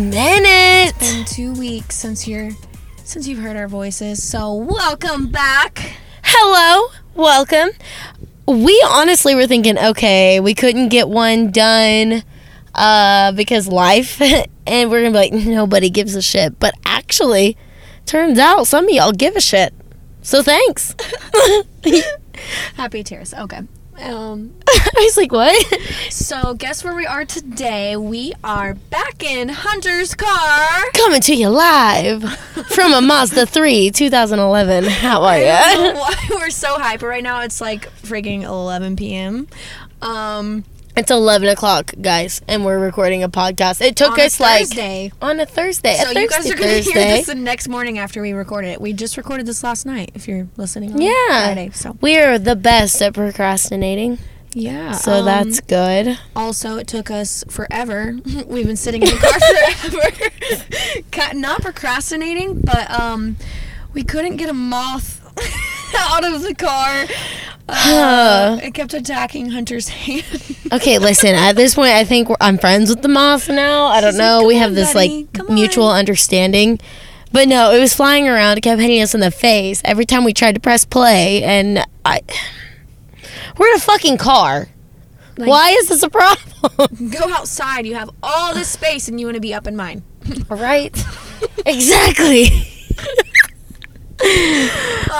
It's been been two weeks since you're since you've heard our voices. So welcome back. Hello, welcome. We honestly were thinking, okay, we couldn't get one done uh, because life, and we're gonna be like, nobody gives a shit. But actually, turns out some of y'all give a shit. So thanks. Happy tears. Okay. Um, I was like, what? so guess where we are today? We are back in Hunter's car. Coming to you live from a Mazda 3 2011. How are you? why we're so hyper right now. It's like freaking 11 p.m. Um, It's 11 o'clock, guys, and we're recording a podcast. It took on a us like Thursday. on a Thursday. So a you guys are gonna hear this the next morning after we recorded it. We just recorded this last night. If you're listening on Yeah. Friday, so We are the best at procrastinating, yeah. so um, that's good. Also, it took us forever. We've been sitting in the car forever, not procrastinating, but um, we couldn't get a moth out of the car. Uh, it kept attacking Hunter's hand. Okay, listen. At this point, I think we're, I'm friends with the moth now. I don't She's like, know. we have on, this buddy, like mutual on." understanding. But no, it was flying around. It kept hitting us in the face every time we tried to press play, and I. We're in a fucking car. Like- Why is this a problem? Go outside. You have all this space, and you want to be up in mine. right? exactly.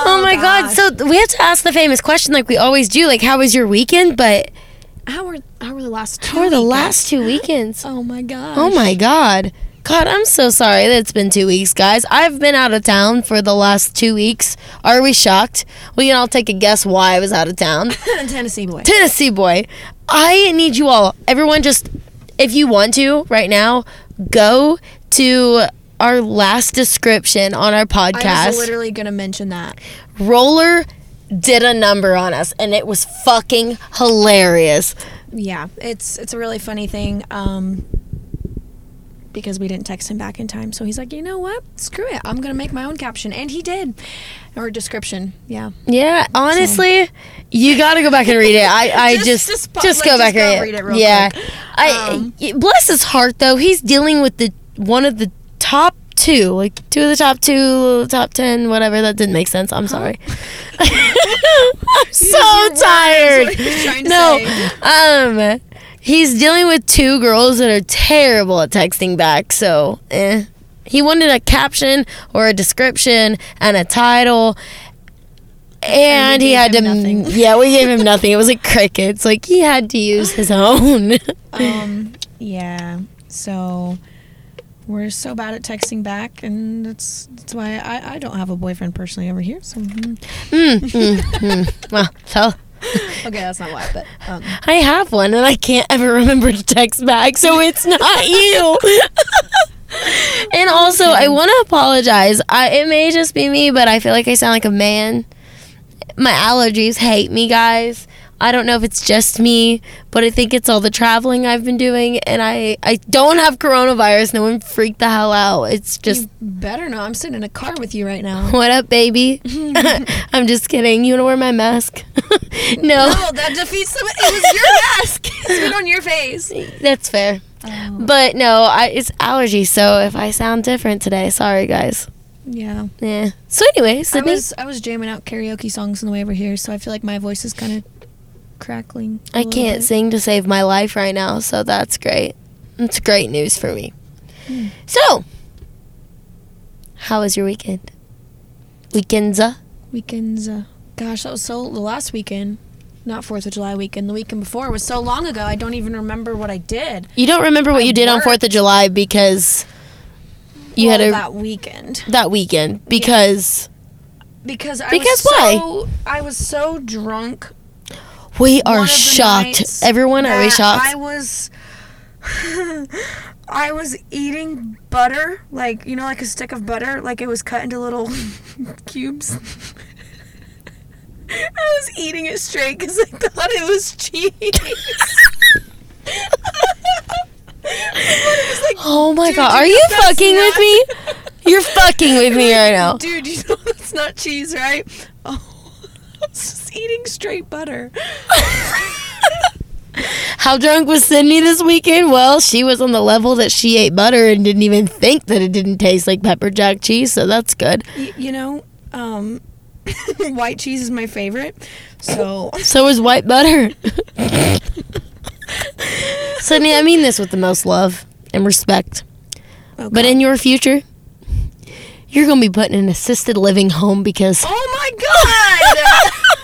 Oh, my oh, god! So we have to ask the famous question, like we always do. Like, how was your weekend? But How were how were the last two? how were the weekends? last two weekends? Oh my god. Oh my god. God, I'm so sorry that it's been two weeks, guys. I've been out of town for the last two weeks. Are we shocked? We can all take a guess why I was out of town. Tennessee boy. Tennessee boy, I need you all, everyone, just if you want to right now, go to our last description on our podcast. I was literally gonna mention that. Roller did a number on us, and it was fucking hilarious. Yeah, it's it's a really funny thing. Um, because we didn't text him back in time, so he's like, you know what? Screw it. I'm gonna make my own caption, and he did, or description. Yeah. Yeah, honestly, you got to go back and read it. I, I Just- just, just just, po- go like, back and read it. read it real yeah, quick. I Um, bless his heart though. He's dealing with the one of the top two, like two of the top two, top ten, whatever. That didn't make sense. I'm sorry. I'm so tired. no, say. um, he's dealing with two girls that are terrible at texting back. So, eh. He wanted a caption or a description and a title. And, he had to, nothing. yeah, we gave him nothing. It was like crickets. Like he had to use his own. Um. Yeah. So. We're so bad at texting back, and that's that's why I, I don't have a boyfriend personally over here. So mm. mm, mm, mm. Well, so okay, that's not why, but um, I have one, and I can't ever remember to text back, so it's not you. and also, I want to apologize. I, it may just be me, but I feel like I sound like a man. My allergies hate me, guys. I don't know if it's just me, but I think it's all the traveling I've been doing, and I I don't have coronavirus. No one freaked the hell out. It's just you better know. I'm sitting in a car with you right now. what up, baby. I'm just kidding. You wanna wear my mask? no, No, that defeats the. It was your mask. It's been on your face. that's fair. Oh, But no, I, it's allergy. So if I sound different today, sorry guys. yeah. Yeah. So anyway, I Sydney, was I was jamming out karaoke songs on the way over here, so I feel like my voice is kind of crackling. I can't sing to save my life right now, so that's great. It's great news for me. Hmm. So, how was your weekend? Weekends? Weekends. Uh, gosh, that was so the last weekend, not Fourth of July weekend. The weekend before was so long ago. I don't even remember what I did. You don't remember what I you did on Fourth of. July because you Well, had a that weekend that weekend because because I Because was why? so I was so drunk we are shocked. Everyone, are we shocked? I was I was eating butter, like you know, like a stick of butter, like it was cut into little cubes. I was eating it straight because I thought it was cheese. oh my god, are you fucking with me? You're fucking with me right now. Dude, you know that's not cheese, right? Oh, was just eating straight butter. How drunk was Sydney this weekend? Well, she was on the level that she ate butter and didn't even think that it didn't taste like pepper jack cheese, so that's good. Y- you know, um, white cheese is my favorite. So So is white butter. Sydney, I mean this with the most love and respect. Oh, But in your future, you're going to be put in an assisted living home because Oh my god!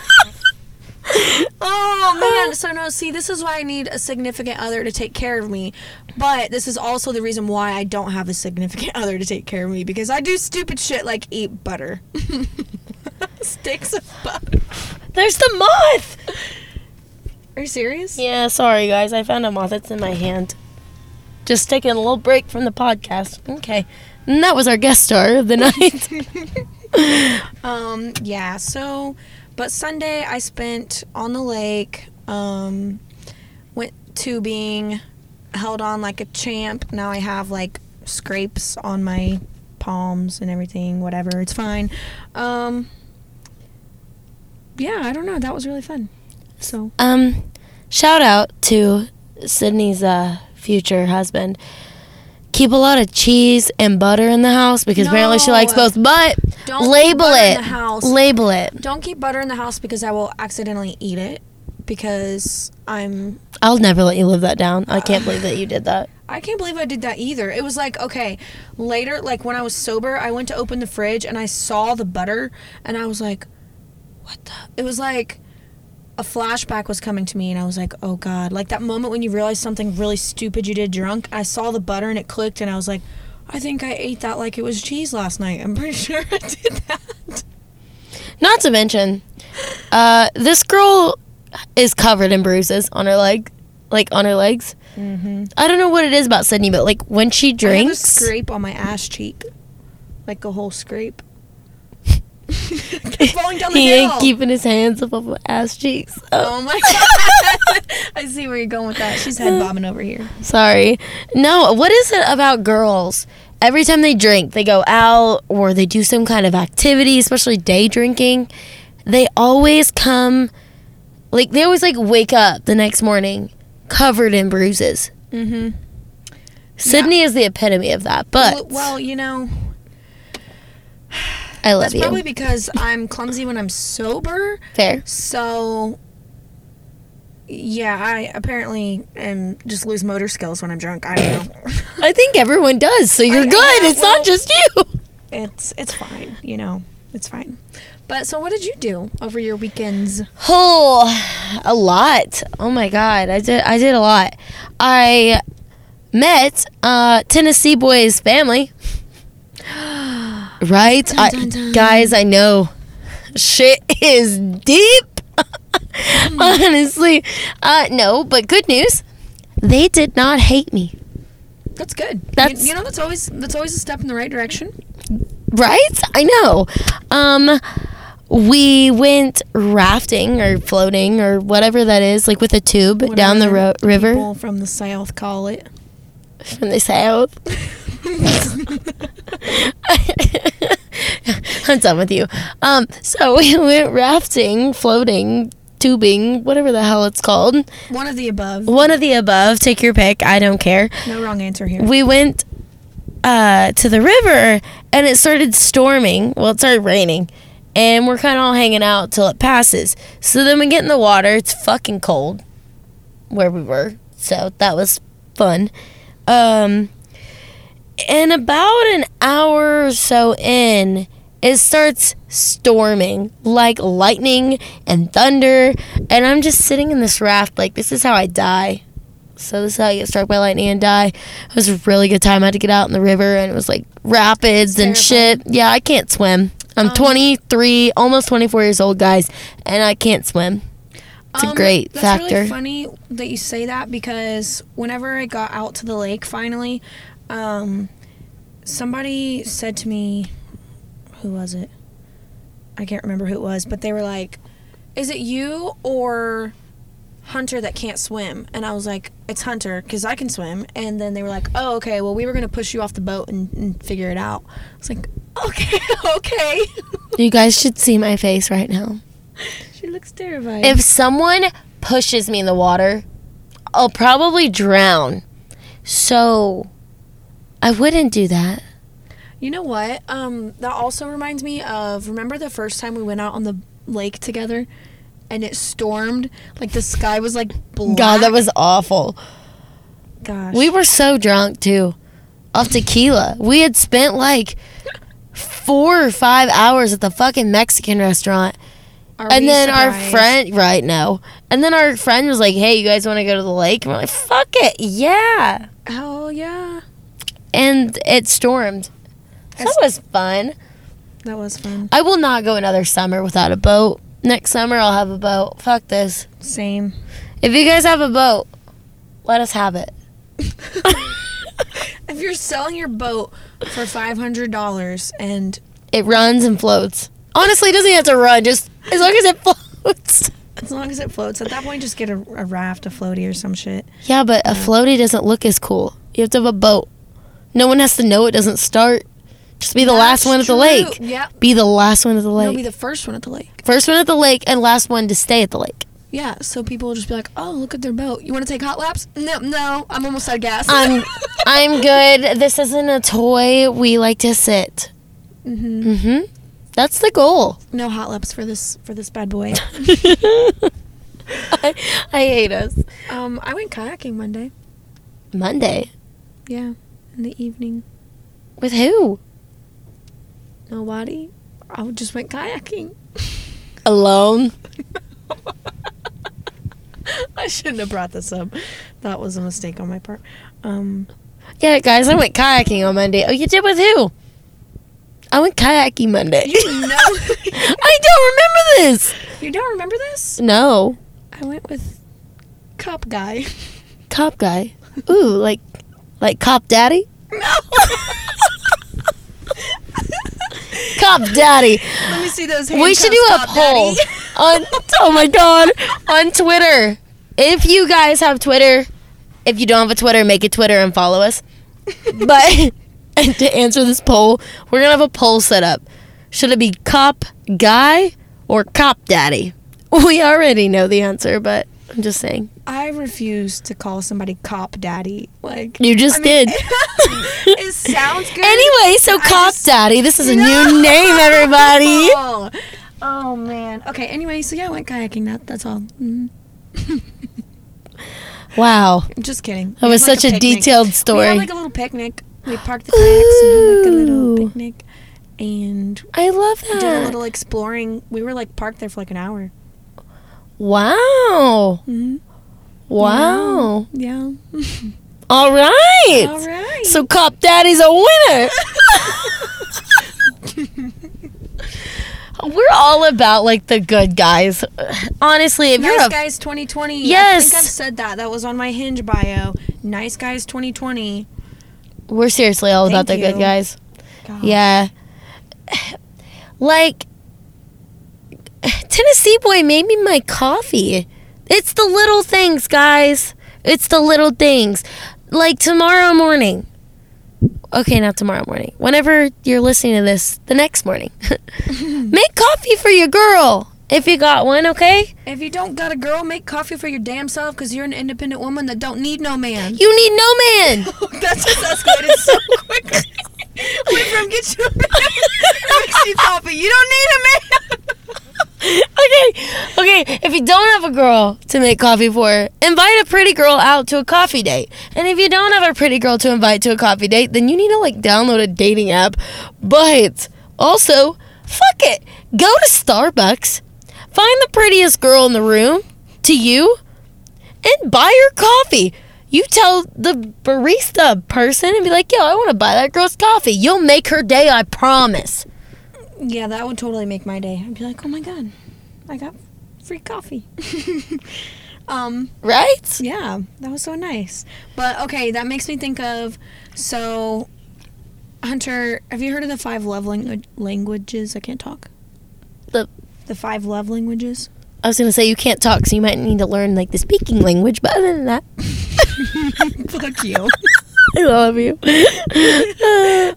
oh man, so no, see, this is why I need a significant other to take care of me. But this is also the reason why I don't have a significant other to take care of me because I do stupid shit like eat butter. Sticks of butter. there's the moth. Are you serious? Yeah, sorry guys. I found a moth. It's in my hand. Just taking a little break from the podcast. Okay. And that was our guest star of the night. Um, yeah, so but Sunday I spent on the lake, um went tubing, held on like a champ. Now I have like scrapes on my palms and everything, whatever. It's fine. Um Yeah, I don't know. That was really fun. So, um, shout out to Sydney's uh, future husband. Keep a lot of cheese and butter in the house because apparently she likes both. But Don't keep label it. the house. Label it. don't keep butter in the house because I will accidentally eat it because I'm I'll never let you live that down. I can't believe that you did that. I can't believe I did that either. It was like, okay, later, like when I was sober, I went to open the fridge and I saw the butter and I was like, what the? It was like a flashback was coming to me and I was like, oh God. Like that moment when you realize something really stupid you did drunk. I saw the butter and it clicked and I was like, I think I ate that like it was cheese last night. I'm pretty sure I did that. Not to mention, uh, this girl is covered in bruises on her leg, like on her legs. Mm-hmm. I don't know what it is about Sydney, but like when she I have a drinks, scrape on my ass cheek. Like a whole scrape. Falling down the he hill. ain't keeping his hands up of her ass cheeks. Oh, Oh my god! I see where you're going with that. She's head bobbing over here. sorry. No, what is it about girls? Every time they drink, they go out or they do some kind of activity, especially day drinking. They always come, like they always like wake up the next morning covered in bruises. Mm-hmm. Sydney is the epitome of that, but well, you know, I love that's you. probably because I'm clumsy when I'm sober. Fair. So, yeah, I apparently am just lose motor skills when I'm drunk. I don't know. I think everyone does, so you're I- good. it's well- not just you. it's it's fine. You know, it's fine. But so, what did you do over your weekends? Oh, a lot. Oh my god, I did. I did a lot. I met uh, Tennessee Boy's family. Right, I, dun, dun. guys. I know shit is deep. Honestly, uh, no, but good news. They did not hate me. That's good. That's- you, know that's always that's always a step in the right direction. Right? I know. Um we went rafting or floating or whatever that is, like with a tube down the ro- river People from the south call it. from the south. I'm done with you. Um, so we went rafting, floating, tubing, whatever the hell it's called. One of the above. One of the above. Take your pick. I don't care. No wrong answer here. we went uh, to the river and it started storming. Well, it started raining. And we're kind of all hanging out till it passes. So then we get in the water. It's fucking cold where we were. So that was fun. Um, and about an hour or so in, it starts storming like lightning and thunder. And I'm just sitting in this raft, like, this is how I die. So this is how you get struck by lightning and die. It was a really good time. I had to get out in the river and it was like rapids and shit. Yeah, I can't swim. I'm Um, 23, almost 24 years old, guys, and I can't swim. It's a Um, great that's factor. really funny that you say that because whenever I got out to the lake finally, um, somebody said to me, who was it? I can't remember who it was, but they were like, "Is it you or Hunter that can't swim?" And I was like, "It's Hunter because I can swim." And then they were like, "Oh, okay. Well, we were gonna push you off the boat and, and figure it out." I was like, "Okay, okay." You guys should see my face right now. she looks terrified. If someone pushes me in the water, I'll probably drown. So I wouldn't do that. You know what? Um, that also reminds me of remember the first time we went out on the lake together, and it stormed. Like the sky was like black. God, that was awful. gosh. We were so drunk too. Off tequila. We had spent like four or five hours at the fucking Mexican restaurant. Are and then our friend, right now, and then our friend was like, "Hey, you guys want to go to the lake?" And we're like, "Fuck it, yeah!" Oh yeah, And it stormed. So that was fun. that was fun. I will not go another summer without a boat. Next summer, I'll have a boat. Fuck this. Same. If you guys have a boat, let us have it. If you're selling your boat for five hundred dollars and It runs and floats. Honestly, it doesn't have to run. Just as long as it floats. as long as it floats, at that point, just get a, a raft, a floaty, or some shit. Yeah, but a floaty doesn't look as cool. You have to have a boat. No one has to know it doesn't start. Just be the last one at the true. lake. Yep. Be the last one at the No, lake. be the first one at the lake. First one at the lake and last one to stay at the lake. Yeah, so people will just be like, "Oh, look at their boat. You want to take hot laps?" No, no, I'm almost out of gas. I'm I'm good. This isn't a toy. We like to sit. hmm Mhm. That's the goal. No hot laps for this for this bad boy. I, I hate us. um, I went kayaking Monday. Monday. Yeah, in the evening. With who? Nobody. I just went kayaking. Alone. I shouldn't have brought this up. That was a mistake on my part. Um, Yeah, guys, I went kayaking on Monday. Oh, you did with who? I went kayaking Monday. you know, I don't remember this. you don't remember this? No. I went with cop guy. Cop guy. Ooh, like like cop daddy? No. Cop daddy. Let me see those. we should do a poll Daddy. on oh my god on twitter if you guys have twitter if you don't have a twitter make a twitter and follow us but and to answer this poll we're gonna have a poll set up should it be cop guy or cop daddy we already know the answer but i'm just saying I refuse to call somebody cop daddy. Like you just I mean, did it sounds good. anyway so cop just- daddy this is a No. new name everybody Oh. Oh, man. Okay. Anyway, so yeah, I went kayaking. That that's all. Mhm. wow I'm Just kidding. that was like, such a, picnic. detailed story. We had like a little picnic. We parked the kayaks and had like a little picnic, and i love that. did a little exploring. We were like parked there for like an hour. Wow Mm-hmm. wow Yeah. All right. All right. So Cop Daddy's a winner. We're all about like the good guys. Honestly, if you're Nice a guys 2020. I Yes. think I've said that. That was on my Hinge bio. Nice guys 2020. we're seriously all about the good guys. God. Yeah. Like Tennessee boy made me my coffee. It's the little things, guys. It's the little things. Like tomorrow morning. Okay, not tomorrow morning. Whenever you're listening to this, the next morning. Make coffee for your girl if you got one, okay? If you don't got a girl, make coffee for your damn self because you're an independent woman that don't need no man. You need no man. That's just escalated so quickly. Went from get you a man, makes you coffee. You don't need a man. okay, okay. If you don't have a girl to make coffee for, invite a pretty girl out to a coffee date. And if you don't have a pretty girl to invite to a coffee date, then you need to like download a dating app. But also, fuck it. Go to Starbucks, find the prettiest girl in the room to you, and buy her coffee. You tell the barista person and be like, yo, I want to buy that girl's coffee. You'll make her day, I promise. Yeah, that would totally make my day. I'd be like, oh my god, I got free coffee. um, Right? yeah, that was so nice. But okay, that makes me think of so. Hunter, have you heard of the five love langu- languages? I can't talk. The- the five love languages. I was gonna say you can't talk, so you might need to learn like the speaking language. But other than that, Fuck you. I love you.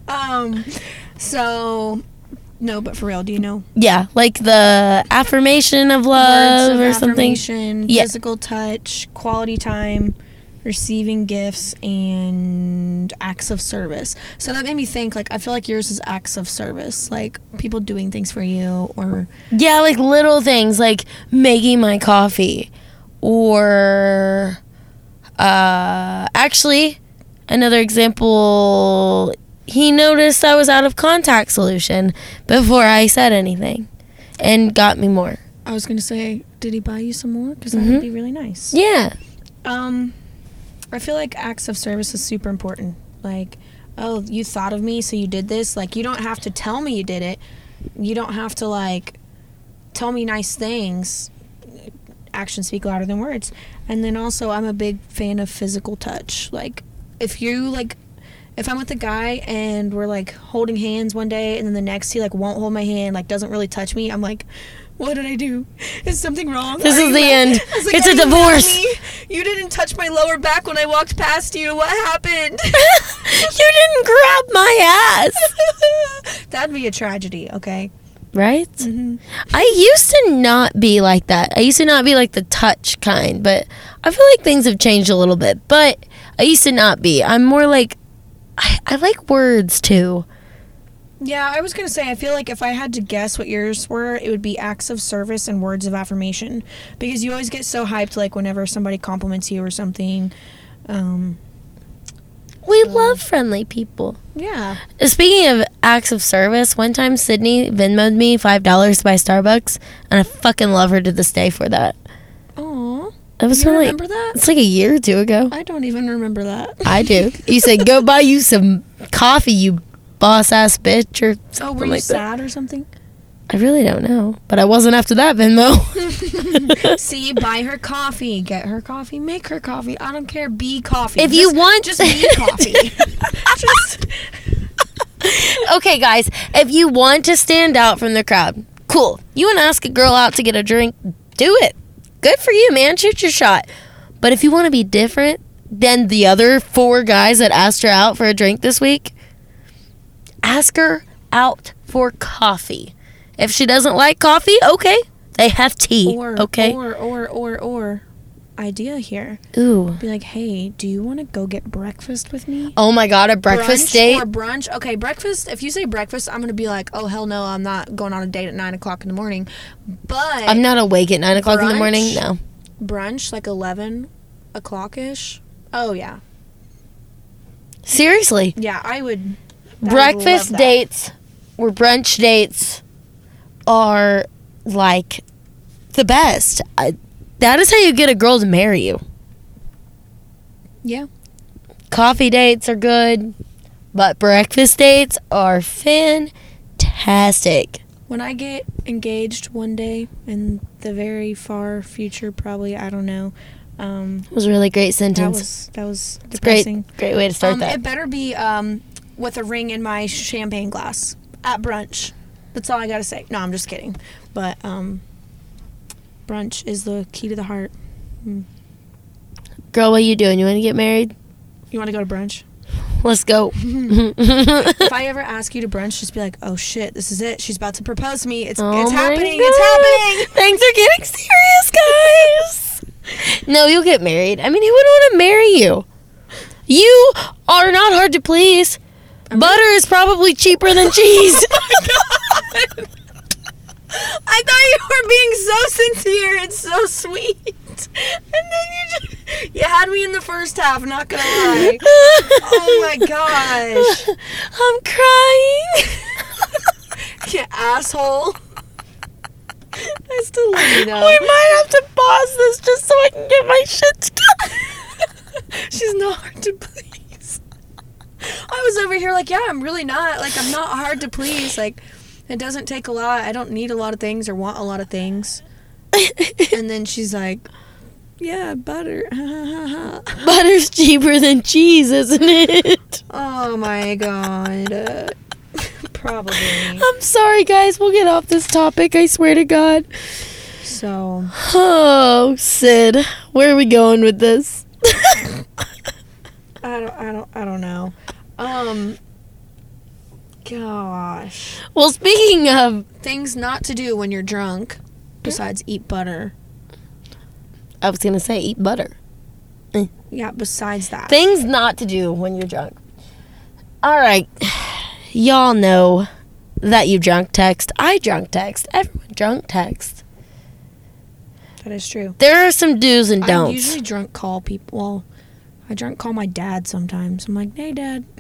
Um, so no, but for real, do you know yeah, like the affirmation of love of or something. affirmation, Yeah. physical touch, quality time, receiving gifts, and acts of service. So that made me think. Like I feel like yours is acts of service, like people doing things for you, or Yeah, like little things like making my coffee or uh actually another example he noticed I was out of contact solution before I said anything and got me more. I was gonna say, did he buy you some more? Because that Mhm. would be really nice. Yeah. Um, I feel like acts of service is super important. Like, oh, you thought of me, so you did this. Like, you don't have to tell me you did it. You don't have to like tell me nice things. Actions speak louder than words. And then also, I'm a big fan of physical touch. Like, if you like. If I'm with a guy and we're like holding hands one day and then the next he like won't hold my hand, like doesn't really touch me, I'm like, what did I do? Is something wrong? This Are is the end. Like, It's a divorce." You didn't touch my lower back when I walked past you. What happened? you didn't grab my ass. That'd be a tragedy, okay? Right? Mm-hmm. I used to not be like that. I used to not be like the touch kind, but I feel like things have changed a little bit. But I used to not be. I'm more like I, I like words too. Yeah, I was gonna say, I feel like if I had to guess what yours were, it would be acts of service and words of affirmation. Because you always get so hyped, like, whenever somebody compliments you or something. Um, We love friendly people. yeah. Speaking of acts of service, one time Sydney Venmoed me five dollars to buy Starbucks, and I fucking love her to this day for that. It was You like remember that? it's like a year or two ago. I don't even remember that. I do. You said go buy you some coffee, you boss ass bitch, or Oh, something were you like that. sad or something? I really don't know, but I wasn't after that Venmo. See, buy her coffee, get her coffee, make her coffee. I don't care. Be coffee. If you want- just be coffee. just okay, guys, if you want to stand out from the crowd, cool. You want to ask a girl out to get a drink, do it. Good for you, man. Shoot your shot. But if you want to be different than the other four guys that asked her out for a drink this week, ask her out for coffee. If she doesn't like coffee, okay. They have tea. or okay. or or or or idea here. Ooh. Be like, hey, do you want to go get breakfast with me? Oh my god, a breakfast brunch date. or brunch. Okay, breakfast. If you say breakfast, I'm gonna be like, oh hell no, I'm not going on a date at nine o'clock in the morning. But I'm not awake at nine o'clock in the morning. No. brunch like eleven o'clock ish. Oh yeah, Seriously. yeah. I would. I would breakfast love dates or brunch dates are like the best. I, that is how you get a girl to marry you. Yeah. Coffee dates are good, but breakfast dates are fantastic. When I get engaged one day in the very far future, probably I don't know. Um, It was a really great sentence. that was that was It's great, great way to start Um, that. It better be um, with a ring in my champagne glass at brunch. That's all I gotta say. No, I'm just kidding. But um, brunch is the key to the heart. Hmm. Girl, what are you doing? You want to get married? You want to go to brunch? Let's go. if I ever ask you to brunch, just be like, "Oh shit, this is it. She's about to propose to me. It's Oh it's happening. God. It's happening." Things are getting serious, guys. no, you'll get married. I mean, who wouldn't want to marry you? You are not hard to please. Butter is probably cheaper than oh cheese. I thought you were being so sincere and so sweet, and then you just you had me in the first half. Not gonna lie. Oh my gosh. I'm crying. You asshole. I still love you we might have to pause this just so I can get my shit together. She's not hard to please. I was over here like, yeah, I'm really not. Like, I'm not hard to please. Like, it doesn't take a lot. I don't need a lot of things or want a lot of things. And then she's like, yeah, butter. Butter's cheaper than cheese, isn't it? oh my god. Uh, probably. I'm sorry, guys. We'll get off this topic. I swear to God. So, Oh, Sid, where are we going with this? I don't, I don't, I don't know. Um, gosh. well, speaking of, Things not to do when you're drunk, besides eat butter. I was gonna say eat butter. Yeah, besides that. Things not to do when you're drunk. All right. Y'all know that you drunk text. I drunk text. Everyone drunk text. that is true. There are some do's and don'ts. I usually drunk call people. Well, I drunk call my dad sometimes. I'm like, hey, dad.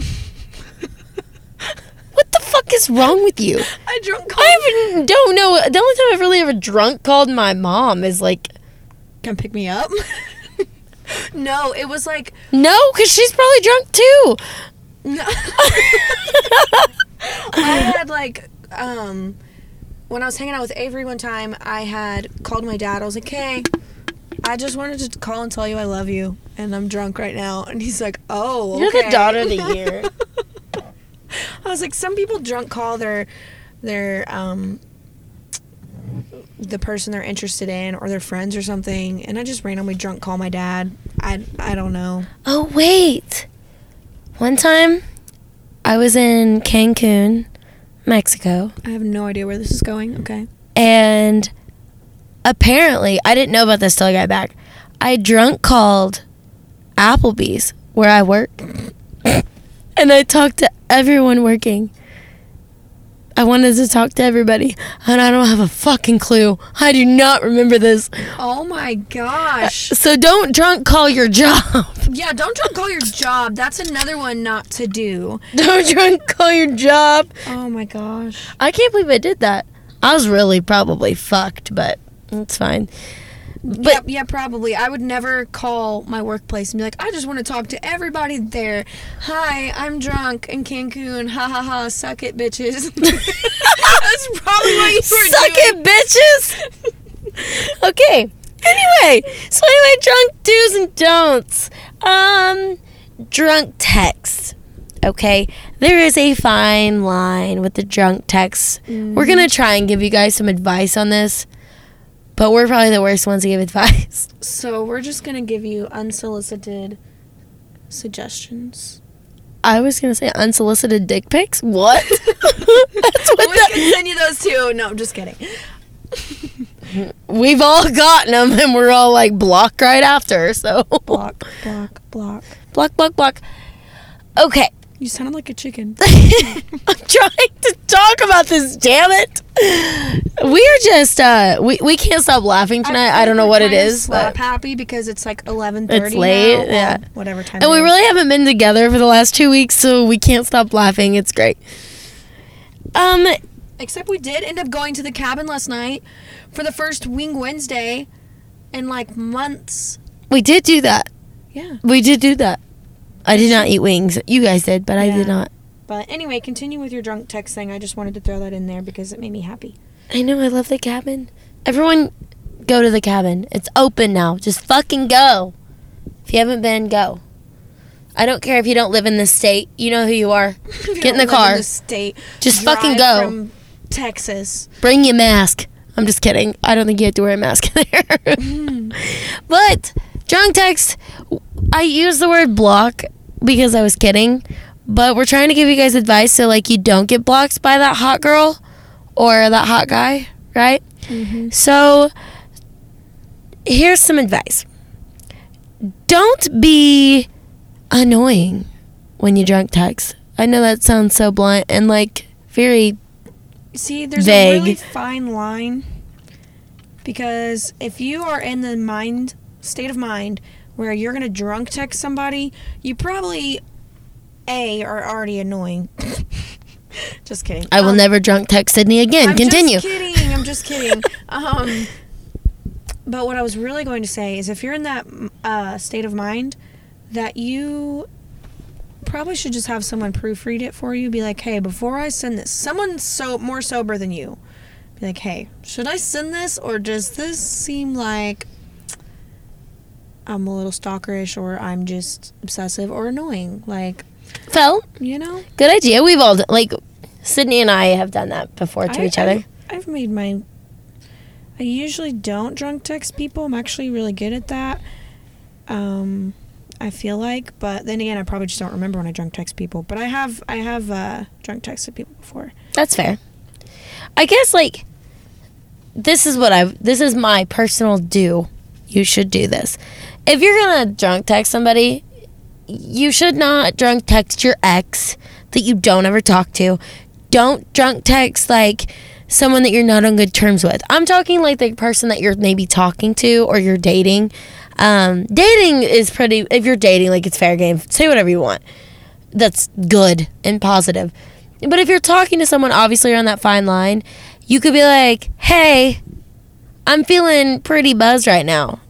what the fuck is wrong with you? I drunk call. I even don't know. The only time I've really ever drunk called my mom is like, Come pick me up. no, it was like no, because she's probably drunk too. no. I had like um when I was hanging out with Avery one time, I had called my dad. I was like, "Hey, I just wanted to call and tell you I love you, and I'm drunk right now." And he's like, "Oh, You're the okay." daughter of the year. I was like, some people drunk call their their um the person they're interested in or their friends or something, and I just randomly drunk call my dad. I I don't know. Oh, wait. One time, I was in Cancun, Mexico, I have no idea where this is going. Okay. and apparently, I didn't know about this till I got back. I drunk called Applebee's where I work, and I talked to everyone working. I wanted to talk to everybody, and I don't have a fucking clue. I do not remember this. Oh my gosh. Uh, so don't drunk call your job. Yeah, don't drunk call your job. That's another one not to do. don't drunk call your job. Oh my gosh. I can't believe I did that. I was really probably fucked, but it's fine. But yeah, yeah, probably. I would never call my workplace and be like, I just want to talk to everybody there. Hi, I'm drunk in Cancun. Ha ha ha. Suck it, bitches. That's probably what you were suck doing. it, bitches. okay. Anyway, so anyway, drunk do's and don'ts. Um, drunk text. Okay, there is a fine line with the drunk text. We're gonna try and give you guys some advice on this, but we're probably the worst ones to give advice. So we're just gonna give you unsolicited suggestions. I was gonna say unsolicited dick pics. What? That's what we the- can send you those too. No, I'm just kidding. We've all gotten them, and we're all like block right after. So Block, block, block. block, block, block. Okay, You sounded like a chicken. I'm trying to talk about this. Damn it! We're just uh, we we can't stop laughing tonight. I, don't know what it is, Slap but happy because it's like 11:30 It's late, now. Yeah. whatever time. and we really haven't been together for the last two weeks, so we can't stop laughing. It's great. Um, Except we did end up going to the cabin last night for the first Wing Wednesday in like months. we did do that. Yeah. We did do that. I did not eat wings. You guys did, but I did not. But anyway, continue with your drunk text thing. I just wanted to throw that in there because it made me happy. I know. I love the cabin. Everyone, go to the cabin. It's open now. Just fucking go. If you haven't been, go. I don't care if you don't live in this state. You know who you are. Get in the car. state. Just fucking go. From Texas. Bring your mask. I'm just kidding. I don't think you have to wear a mask there. but drunk text, I use the word block because I was kidding. But we're trying to give you guys advice so like you don't get blocked by that hot girl or that hot guy, right? Mm-hmm. So here's some advice. Don't be annoying when you drunk text. I know that sounds so blunt and like very See, there's Vague. a really fine line because if you are in the mind state of mind where you're gonna drunk text somebody, you probably a are already annoying. just kidding. I will Um, never drunk text Sydney again. I'm Continue. Just kidding. I'm just kidding. um, but what I was really going to say is, if you're in that uh, state of mind, that you probably should just have someone proofread it for you. Be like, hey, before I send this, someone so more sober than you. Be like, hey, should I send this, or does this seem like I'm a little stalkerish, or I'm just obsessive or annoying? Like, Phil, you know. good idea. We've all done, like Sydney and I have done that before to I- each other. I've, I've made my. I usually don't drunk text people. I'm actually really good at that. Um, I feel like, but then again, I probably just don't remember when I drunk text people. But I have, I have uh, drunk texted people before. That's fair. I guess like this is what I've. this is my personal do. You should do this. If you're gonna drunk text somebody, you should not drunk text your ex that you don't ever talk to. Don't drunk text like someone that you're not on good terms with. I'm talking like the person that you're maybe talking to or you're dating. Um, dating is pretty. If you're dating, like it's fair game. Say whatever you want. That's good and positive. But if you're talking to someone, obviously you're on that fine line. You could be like, "Hey, I'm feeling pretty buzzed right now."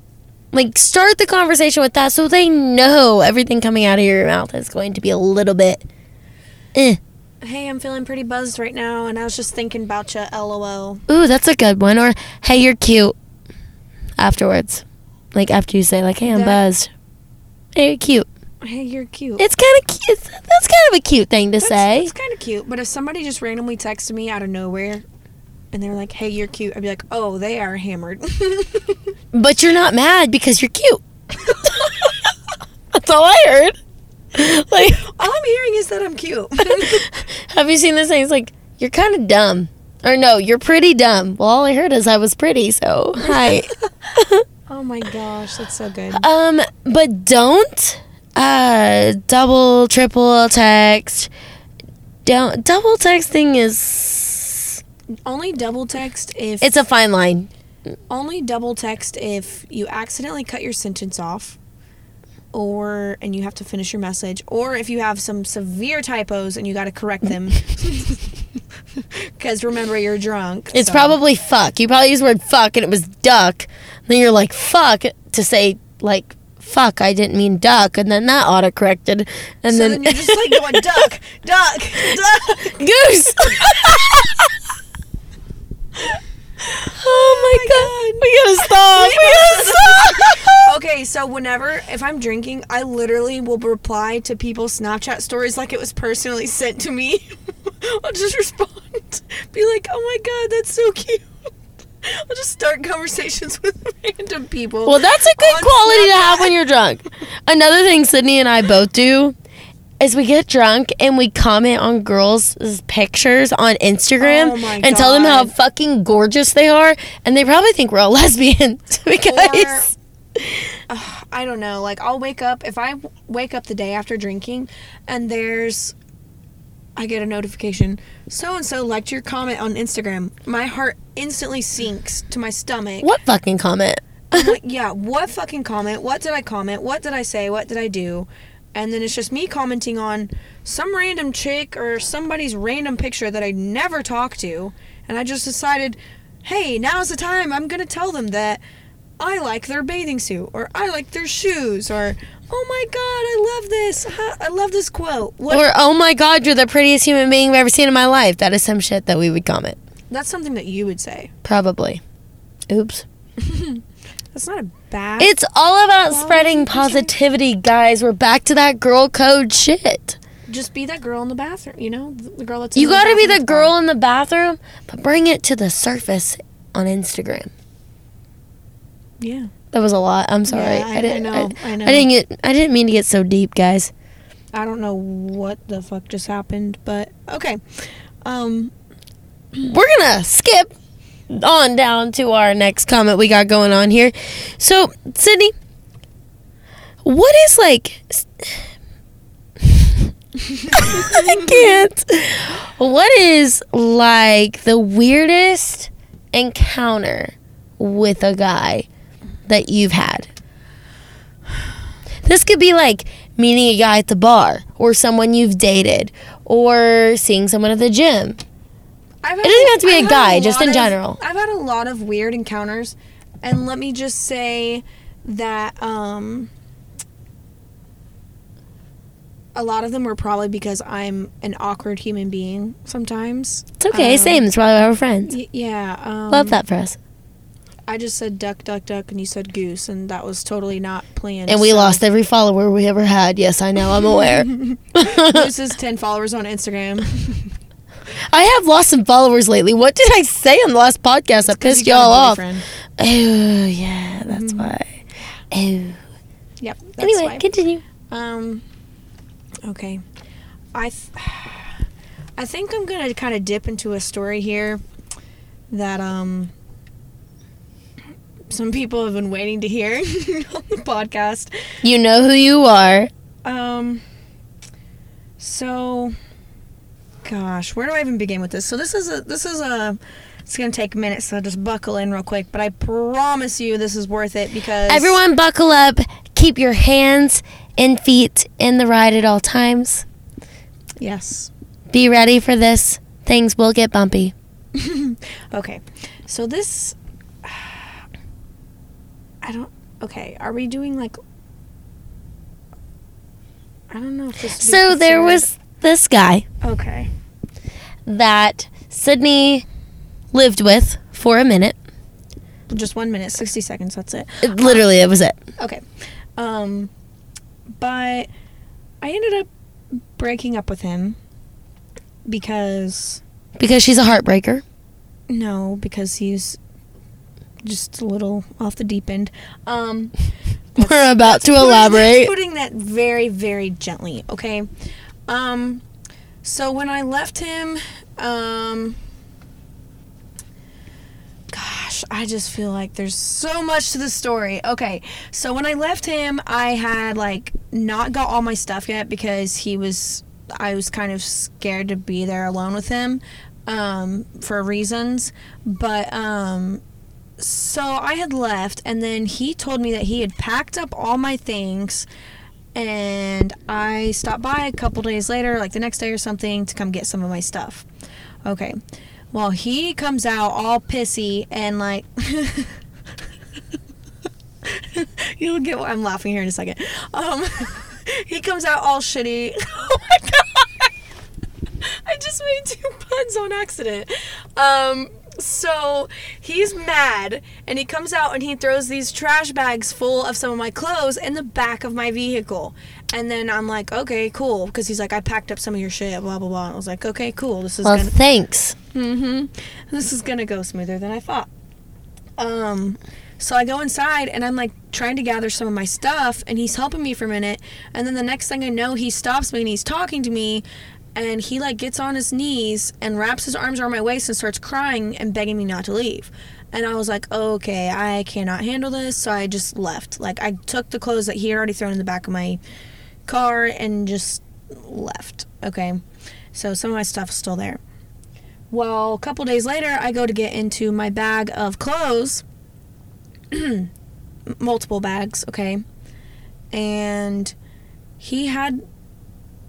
Like start the conversation with that so they know everything coming out of your mouth is going to be a little bit eh. Hey, I'm feeling pretty buzzed right now, and I was just thinking about you. LOL. Ooh, that's a good one. Or hey, you're cute. Afterwards, like after you say like, hey, I'm That- buzzed. Hey, you're cute. Hey, you're cute. It's kind of cute. That's kind of a cute thing to say. It's kind of cute. But if somebody just randomly texted me out of nowhere, and they're like, "Hey, you're cute," I'd be like, "Oh, they are hammered." But you're not mad because you're cute. That's all I heard. Like, All I'm hearing is that I'm cute. have you seen this thing? It's like you're kind of dumb, or no, you're pretty dumb. Well, all I heard is I was pretty. So hi. oh my gosh, that's so good. Um, but don't uh double triple text. Don't double texting is Only double text if it's a fine line. only double text if you accidentally cut your sentence off or and you have to finish your message or if you have some severe typos and you got to correct them because remember you're drunk It's so- probably fuck. You probably used the word fuck and it was duck. then you're like fuck to say like fuck. I didn't mean duck, and then that auto corrected, and so then, then, you're just like going duck duck duck goose. oh my god, we gotta stop. We gotta stop. Okay so whenever if i'm drinking i literally will reply to people's snapchat stories like it was personally sent to me. I'll just respond. Be like oh my god that's so cute. I'll just start conversations with random people Well, that's a good quality to have when you're drunk. Another thing Sydney and I both do is we get drunk and we comment on girls' pictures on Instagram Oh and tell them how fucking gorgeous they are, and they probably think we're all lesbians because Ugh, I don't know. Like I'll wake up if I wake up the day after drinking, and there's, I get a notification. So and so liked your comment on Instagram. My heart instantly sinks to my stomach. what fucking comment? Like, yeah, what fucking comment? What did I comment? What did I say? What did I do? And then it's just me commenting on some random chick or somebody's random picture that I never talked to. And I just decided, hey, now's the time. I'm going to tell them that I like their bathing suit or I like their shoes or, oh my God, I love this. I love this quote. What? Or oh my god, you're the prettiest human being I've ever seen in my life. That is some shit that we would comment. That's something that you would say. Probably. Oops. That's not a bad. It's all about spreading positivity, guys. We're back to that girl code shit. just be that girl in the bathroom, you know? The girl that's You the gotta be the girl in the bathroom, but bring it to the surface on Instagram. Yeah. That was a lot. I'm sorry. Yeah, I- I didn't. know, I know. I didn't get. I didn't mean to get so deep, guys. I don't know what the fuck just happened, but okay. Um, We're gonna skip on down to our next comment we got going on here. So, Sydney, what is like? I can't. What is like the weirdest encounter with a guy that you've had? This could be like meeting a guy at the bar, or someone you've dated, or seeing someone at the gym. I've It doesn't have to be a I've had guy, just in of- general. I've had a lot of weird encounters, and let me just say that um, a lot of them were probably because I'm an awkward human being sometimes. It's okay, Um, same. That's why we're friends. Y- yeah. Um, Love that for us. I just said duck, duck, duck, and you said goose, and that was totally not planned. And we so- lost every follower we ever had. Yes, I know. I'm aware. Goose is ten followers on Instagram. I have lost some followers lately. What did I say on the last podcast 'Cause pissed you y'all off? Oh, yeah, that's Mhm. why. Oh. Yep. That's Anyway, why. continue. Um. Okay. I. Th- I think I'm gonna kind of dip into a story here that um some people have been waiting to hear on the podcast. You know who you are. Um. So, gosh, where do I even begin with this? So this is a this is a. It's gonna take a minute, so just buckle in real quick. But I promise you, this is worth it because Everyone, buckle up. Keep your hands and feet in the ride at all times. Yes. Be ready for this. Things will get bumpy. Okay. So this. I don't. Okay. Are we doing like. I don't know if this. So there was this guy Okay. that Sydney lived with for a minute. Just one minute, sixty seconds. That's it. It- Literally, it was it. Okay. Um, but I ended up breaking up with him because Because she's a heartbreaker. no, because he's just a little off the deep end. Um, We're about to elaborate. Putting that very, very gently. Okay. Um, so when I left him, um. Gosh, I just feel like there's so much to the story. Okay, so when I left him, I had like not got all my stuff yet because he was, I was kind of scared to be there alone with him, um, for reasons. But um, so I had left, and then he told me that he had packed up all my things, and I stopped by a couple days later, like the next day or something, to come get some of my stuff. Okay. Well, he comes out all pissy and like. You'll get what I'm laughing here in a second. Um, he comes out all shitty. Oh my god! I just made two puns on accident. Um, so he's mad and he comes out and he throws these trash bags full of some of my clothes in the back of my vehicle. And then I'm like, okay, cool. Because he's like, I packed up some of your shit, blah, blah, blah. And I was like, okay, cool. This is Well, gonna. thanks. Mm-hmm. This is gonna go smoother than I thought. Um, so I go inside and I'm like trying to gather some of my stuff, and he's helping me for a minute. And then the next thing I know, he stops me and he's talking to me, and he like gets on his knees and wraps his arms around my waist and starts crying and begging me not to leave. And I was like, okay, I cannot handle this. So I just left. Like I took the clothes that he had already thrown in the back of my car and just left. Okay. So some of my stuff is still there. Well, a couple days later, I go to get into my bag of clothes, multiple bags, okay, and he had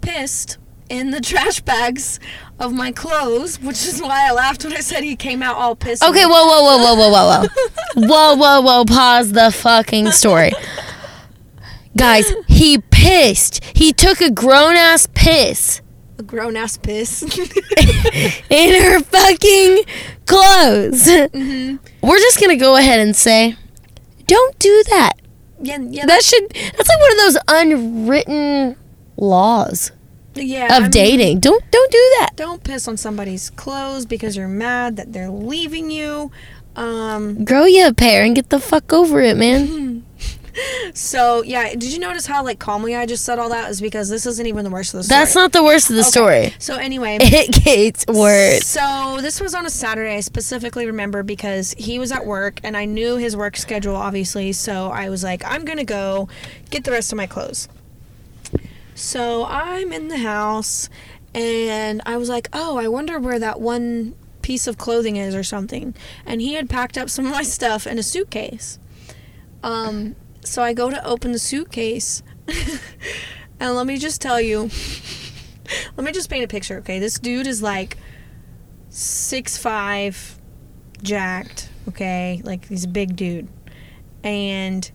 pissed in the trash bags of my clothes, which is why I laughed when I said he came out all pissed. Okay, whoa, whoa, whoa, whoa, whoa, whoa, whoa. whoa, whoa, whoa. Pause the fucking story. Guys, he pissed. He took a grown ass piss a grown ass piss. in her fucking clothes. hmm We're just gonna go ahead and say, don't do that. Yeah, yeah, That should. That's like one of those unwritten laws yeah. of I mean, dating. Don't don't do that. Don't piss on somebody's clothes because you're mad that they're leaving you. Um, Grow you a pair and get the fuck over it, man. so yeah, did you notice how like calmly I just said all that? Is because this isn't even the worst of the story. That's not the worst of the Okay. story. So anyway, It gets worse. So this was on a Saturday. I specifically remember because he was at work and I knew his work schedule obviously. So I was like, I'm gonna go get the rest of my clothes. So I'm in the house and I was like, oh, I wonder where that one piece of clothing is or something. And he had packed up some of my stuff in a suitcase. Um, so I go to open the suitcase and let me just tell you. Let me just paint a picture, okay? This dude is like six five, jacked, okay? Like he's a big dude. And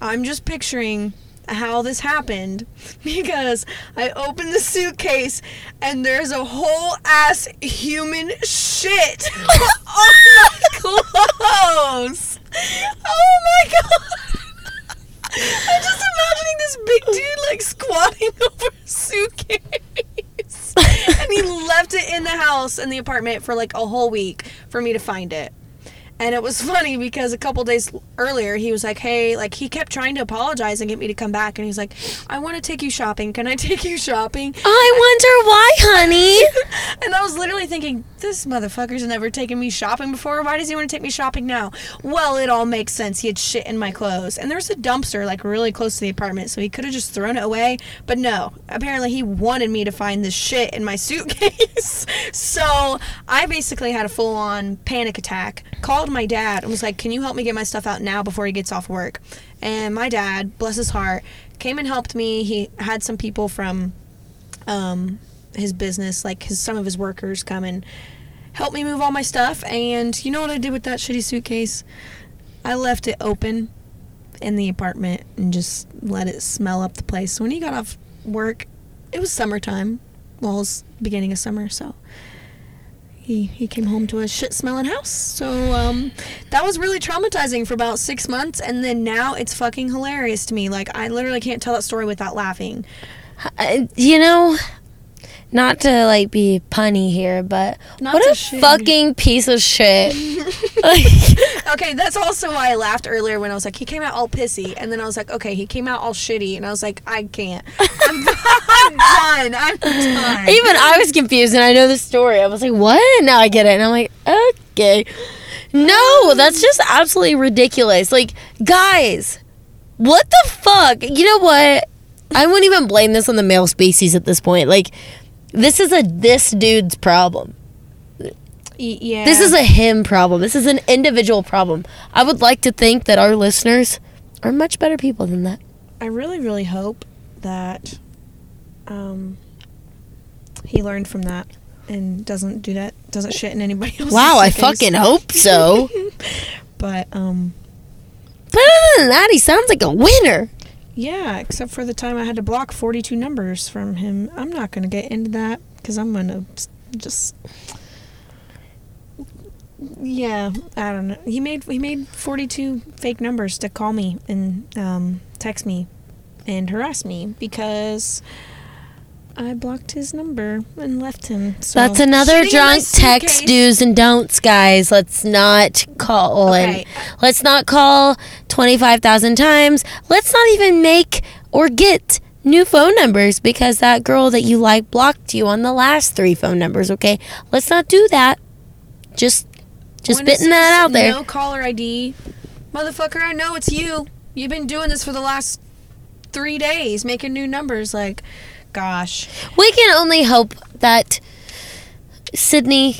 I'm just picturing how this happened because I opened the suitcase and there's a whole ass human shit on my clothes. Oh my god. I'm just imagining this big dude like squatting over a suitcase. and he left it in the house in the apartment for like a whole week for me to find it. And it was funny because a couple days earlier he was like, "Hey, like he kept trying to apologize and get me to come back and he's like, "I want to take you shopping. Can I take you shopping?" I wonder why, honey. and I was literally thinking, this motherfucker's never taken me shopping before. Why does he want to take me shopping now? Well, it all makes sense. He had shit in my clothes. And there's a dumpster like really close to the apartment, so he could have just thrown it away. But no, apparently he wanted me to find this shit in my suitcase. so I basically had a full on panic attack. Called my dad and was like, Can you help me get my stuff out now before he gets off work? And my dad, bless his heart, came and helped me. He had some people from um, his business, like his some of his workers, come and help me move all my stuff. And you know what I did with that shitty suitcase? I left it open in the apartment and just let it smell up the place. So when he got off work, it was summertime. Well, it was beginning of summer, so he he came home to a shit smelling house. So um, that was really traumatizing for about six months, and then now it's fucking hilarious to me. Like I literally can't tell that story without laughing. Uh, you know, not to like be punny here, but Not what a shit. fucking piece of shit. like, Okay, that's also why I laughed earlier when I was like, he came out all pissy, and then I was like, okay, he came out all shitty, and I was like, I can't. I'm, I'm done. I'm done. even I was confused, and I know the story. I was like, "What?" Now I get it, and I'm like, "Okay." No, um. that's just absolutely ridiculous. Like, guys, what the fuck? You know what? I wouldn't even blame this on the male species at this point. Like, this is a this dude's problem. Yeah. This is a him problem. This is an individual problem. I would like to think that our listeners are much better people than that. I really, really hope that um, he learned from that and doesn't do that, doesn't shit in anybody else's Wow, I fucking hope so. But um, but other than that, he sounds like a winner. Yeah, except for the time I had to block 42 numbers from him. I'm not gonna get into that because I'm gonna just. Yeah, I don't know. He made he made 42 fake numbers to call me and um, text me and harass me because I blocked his number and left him. So That's another Shitting in my drunk text do's and don'ts, guys. Let's not call Okay. and let's not call 25,000 times. Let's not even make or get new phone numbers because that girl that you like blocked you on the last three phone numbers, okay? Let's not do that. Just just When spitting that out there. No caller ID, motherfucker. I know it's you. You've been doing this for the last three days, making new numbers. Like, gosh. We can only hope that Sydney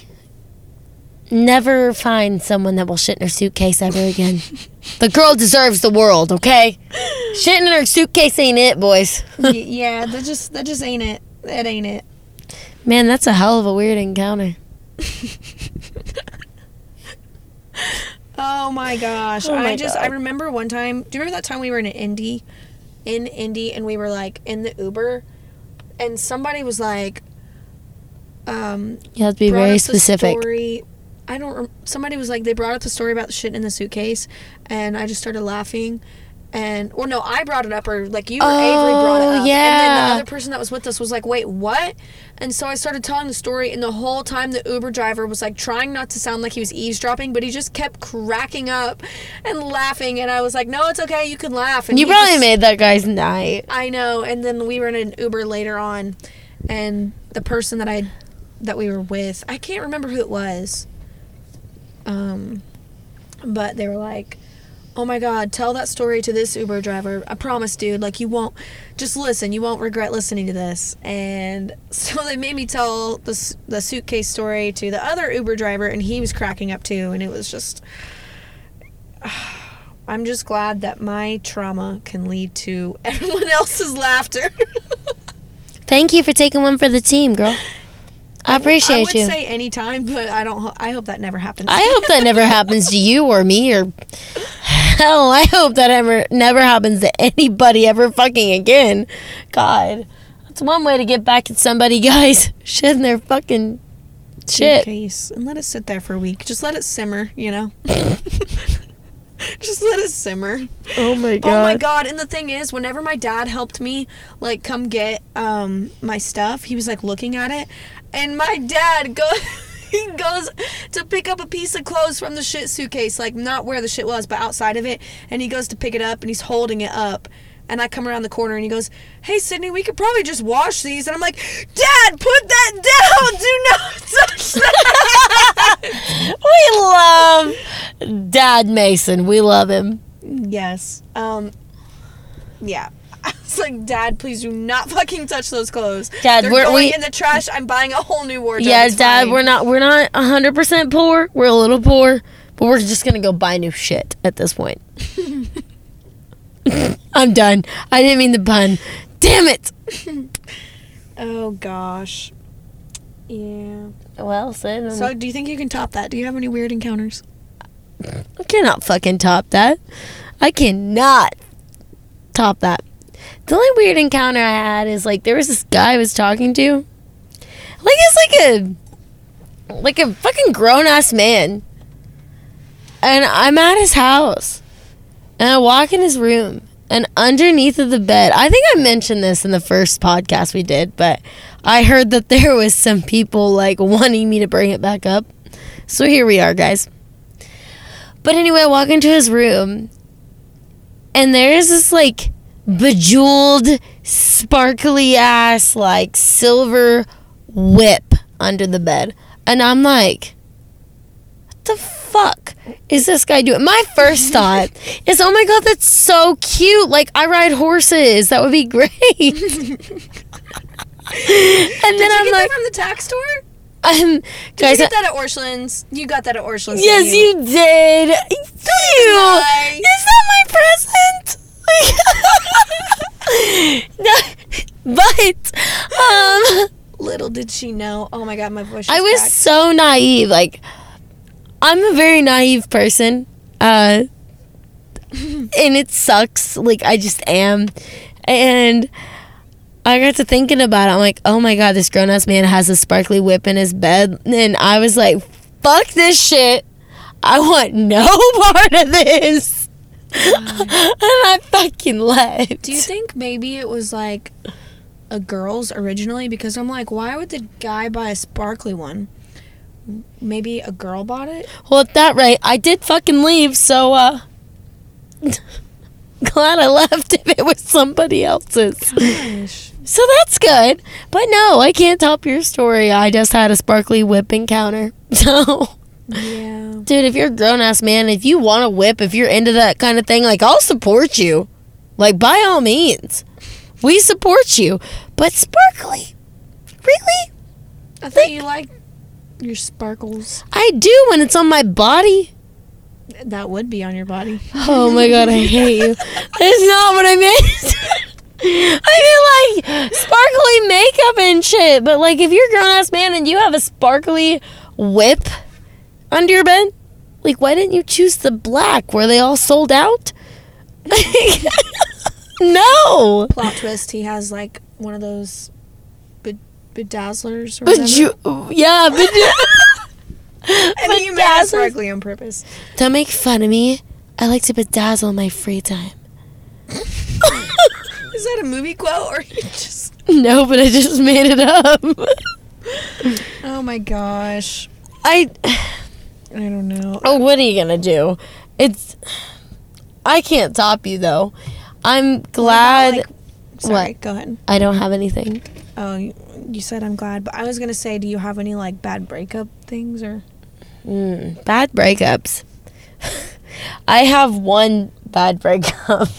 never finds someone that will shit in her suitcase ever again. the girl deserves the world, okay? Shitting in her suitcase ain't it, boys. Yeah, that just that just ain't it. That ain't it. Man, that's a hell of a weird encounter. Oh my gosh. Oh my I just I remember one time. Do you remember that time we were in Indy, in Indy, and we were like in the Uber, and somebody was like, um, You have to be very specific. Story, I don't. rem- Somebody was like, they brought up the story about the shit in the suitcase, and I just started laughing. And well, no, I brought it up, or like you or Avery brought it up. Yeah. And then the other person that was with us was like, "Wait, what?" And so I started telling the story, and the whole time the Uber driver was like trying not to sound like he was eavesdropping, but he just kept cracking up and laughing. And I was like, "No, it's okay, you can laugh." And You probably just- made that guy's night. I know. And then we were in an Uber later on, and the person that I that we were with, I can't remember who it was. Um, but they were like, "Oh my God, tell that story to this Uber driver. I promise, dude. Like you won't. Just listen. You won't regret listening to this." And so they made me tell the the suitcase story to the other Uber driver, and he was cracking up too. And it was just. I'm just glad that my trauma can lead to everyone else's laughter. Thank you for taking one for the team, girl. I appreciate I would you. say anytime, but I don't. I hope that never happens. I hope that never happens to you or me or hell. I hope that ever never happens to anybody ever fucking again. God, that's one way to get back at somebody, guys. Shitting their fucking shit. Case. and let it sit there for a week. Just let it simmer. You know. Just let it simmer. Oh my god. Oh my god! And the thing is, whenever my dad helped me, like, come get um my stuff, he was like looking at it, and my dad go. He goes to pick up a piece of clothes from the shit suitcase, like not where the shit was, but outside of it. And he goes to pick it up, and he's holding it up, And I come around the corner and he goes, Hey, Sydney, we could probably just wash these. And I'm like, Dad, put that down. Do not touch that. we love Dad Mason. We love him. yes. Um, yeah. I was like, Dad, please do not fucking touch those clothes. Dad, They're we're- going we- in the trash. I'm buying a whole new wardrobe. Yeah, It's Dad, fine." we're not we're not hundred percent poor. We're a little poor, but we're just gonna go buy new shit at this point. I'm done. I didn't mean the pun. Damn it. Oh gosh. Yeah. Well, Sid, So, do you think you can top that? Do you have any weird encounters? I cannot fucking top that. I cannot top that. The only weird encounter I had is like there was this guy I was talking to. Like it's like a like a fucking grown ass man. And I'm at his house. And I walk in his room and underneath of the bed, I think I mentioned this in the first podcast we did, but I heard that there was some people like wanting me to bring it back up. So here we are, guys. But anyway, I walk into his room, and there's this like bejeweled, sparkly ass, like silver whip under the bed. And I'm like, what the fuck is this guy doing? My first thought is, oh my god, that's so cute. Like, I ride horses. That would be great. and then Did you I'm get like, that from the tax store? um, Did guys, you get that at Orschelns? You got that at Orschelns. Yes, didn't you did. You. lie. Is that my present? But um, Little did she know. Oh my god, my voice. I was cracked. so naive. Like, I'm a very naive person. Uh, and it sucks. Like, I just am. And I got to thinking about it. I'm like, oh my god, this grown ass man has a sparkly whip in his bed. And I was like, fuck this shit. I want no part of this. And I fucking left. Do you think maybe it was like a girl's originally? Because I'm like, why would the guy buy a sparkly one? Maybe a girl bought it. Well, at that rate, I did fucking leave, so, uh. glad I left if it was somebody else's. Gosh. So that's good. But no, I can't top your story. I just had a sparkly whip encounter. So, Yeah. dude, if you're a grown ass man, if you want a whip, if you're into that kind of thing, like, I'll support you. Like, by all means. We support you. But sparkly? Really? I thought you like your sparkles. I do when it's on my body. That would be on your body. Oh my god, I hate you. That's not what I meant. I mean like sparkly makeup and shit. But like if you're a grown ass man and you have a sparkly whip under your bed, like why didn't you choose the black? Were they all sold out? no. Plot twist: He has like one of those bed- bedazzlers. Or whatever. you yeah, but and you made sparkly on purpose. don't make fun of me. I like to bedazzle my free time. Is that a movie quote or you just? No, but I just made it up. Oh my gosh. I I don't know. Oh, what are you gonna do? It's. I can't top you though. I'm glad like- Sorry, What? go ahead. I don't have anything. Oh, you, you said I'm glad, but I was gonna say, do you have any like bad breakup things or? Mm, bad breakups. I have one bad breakup.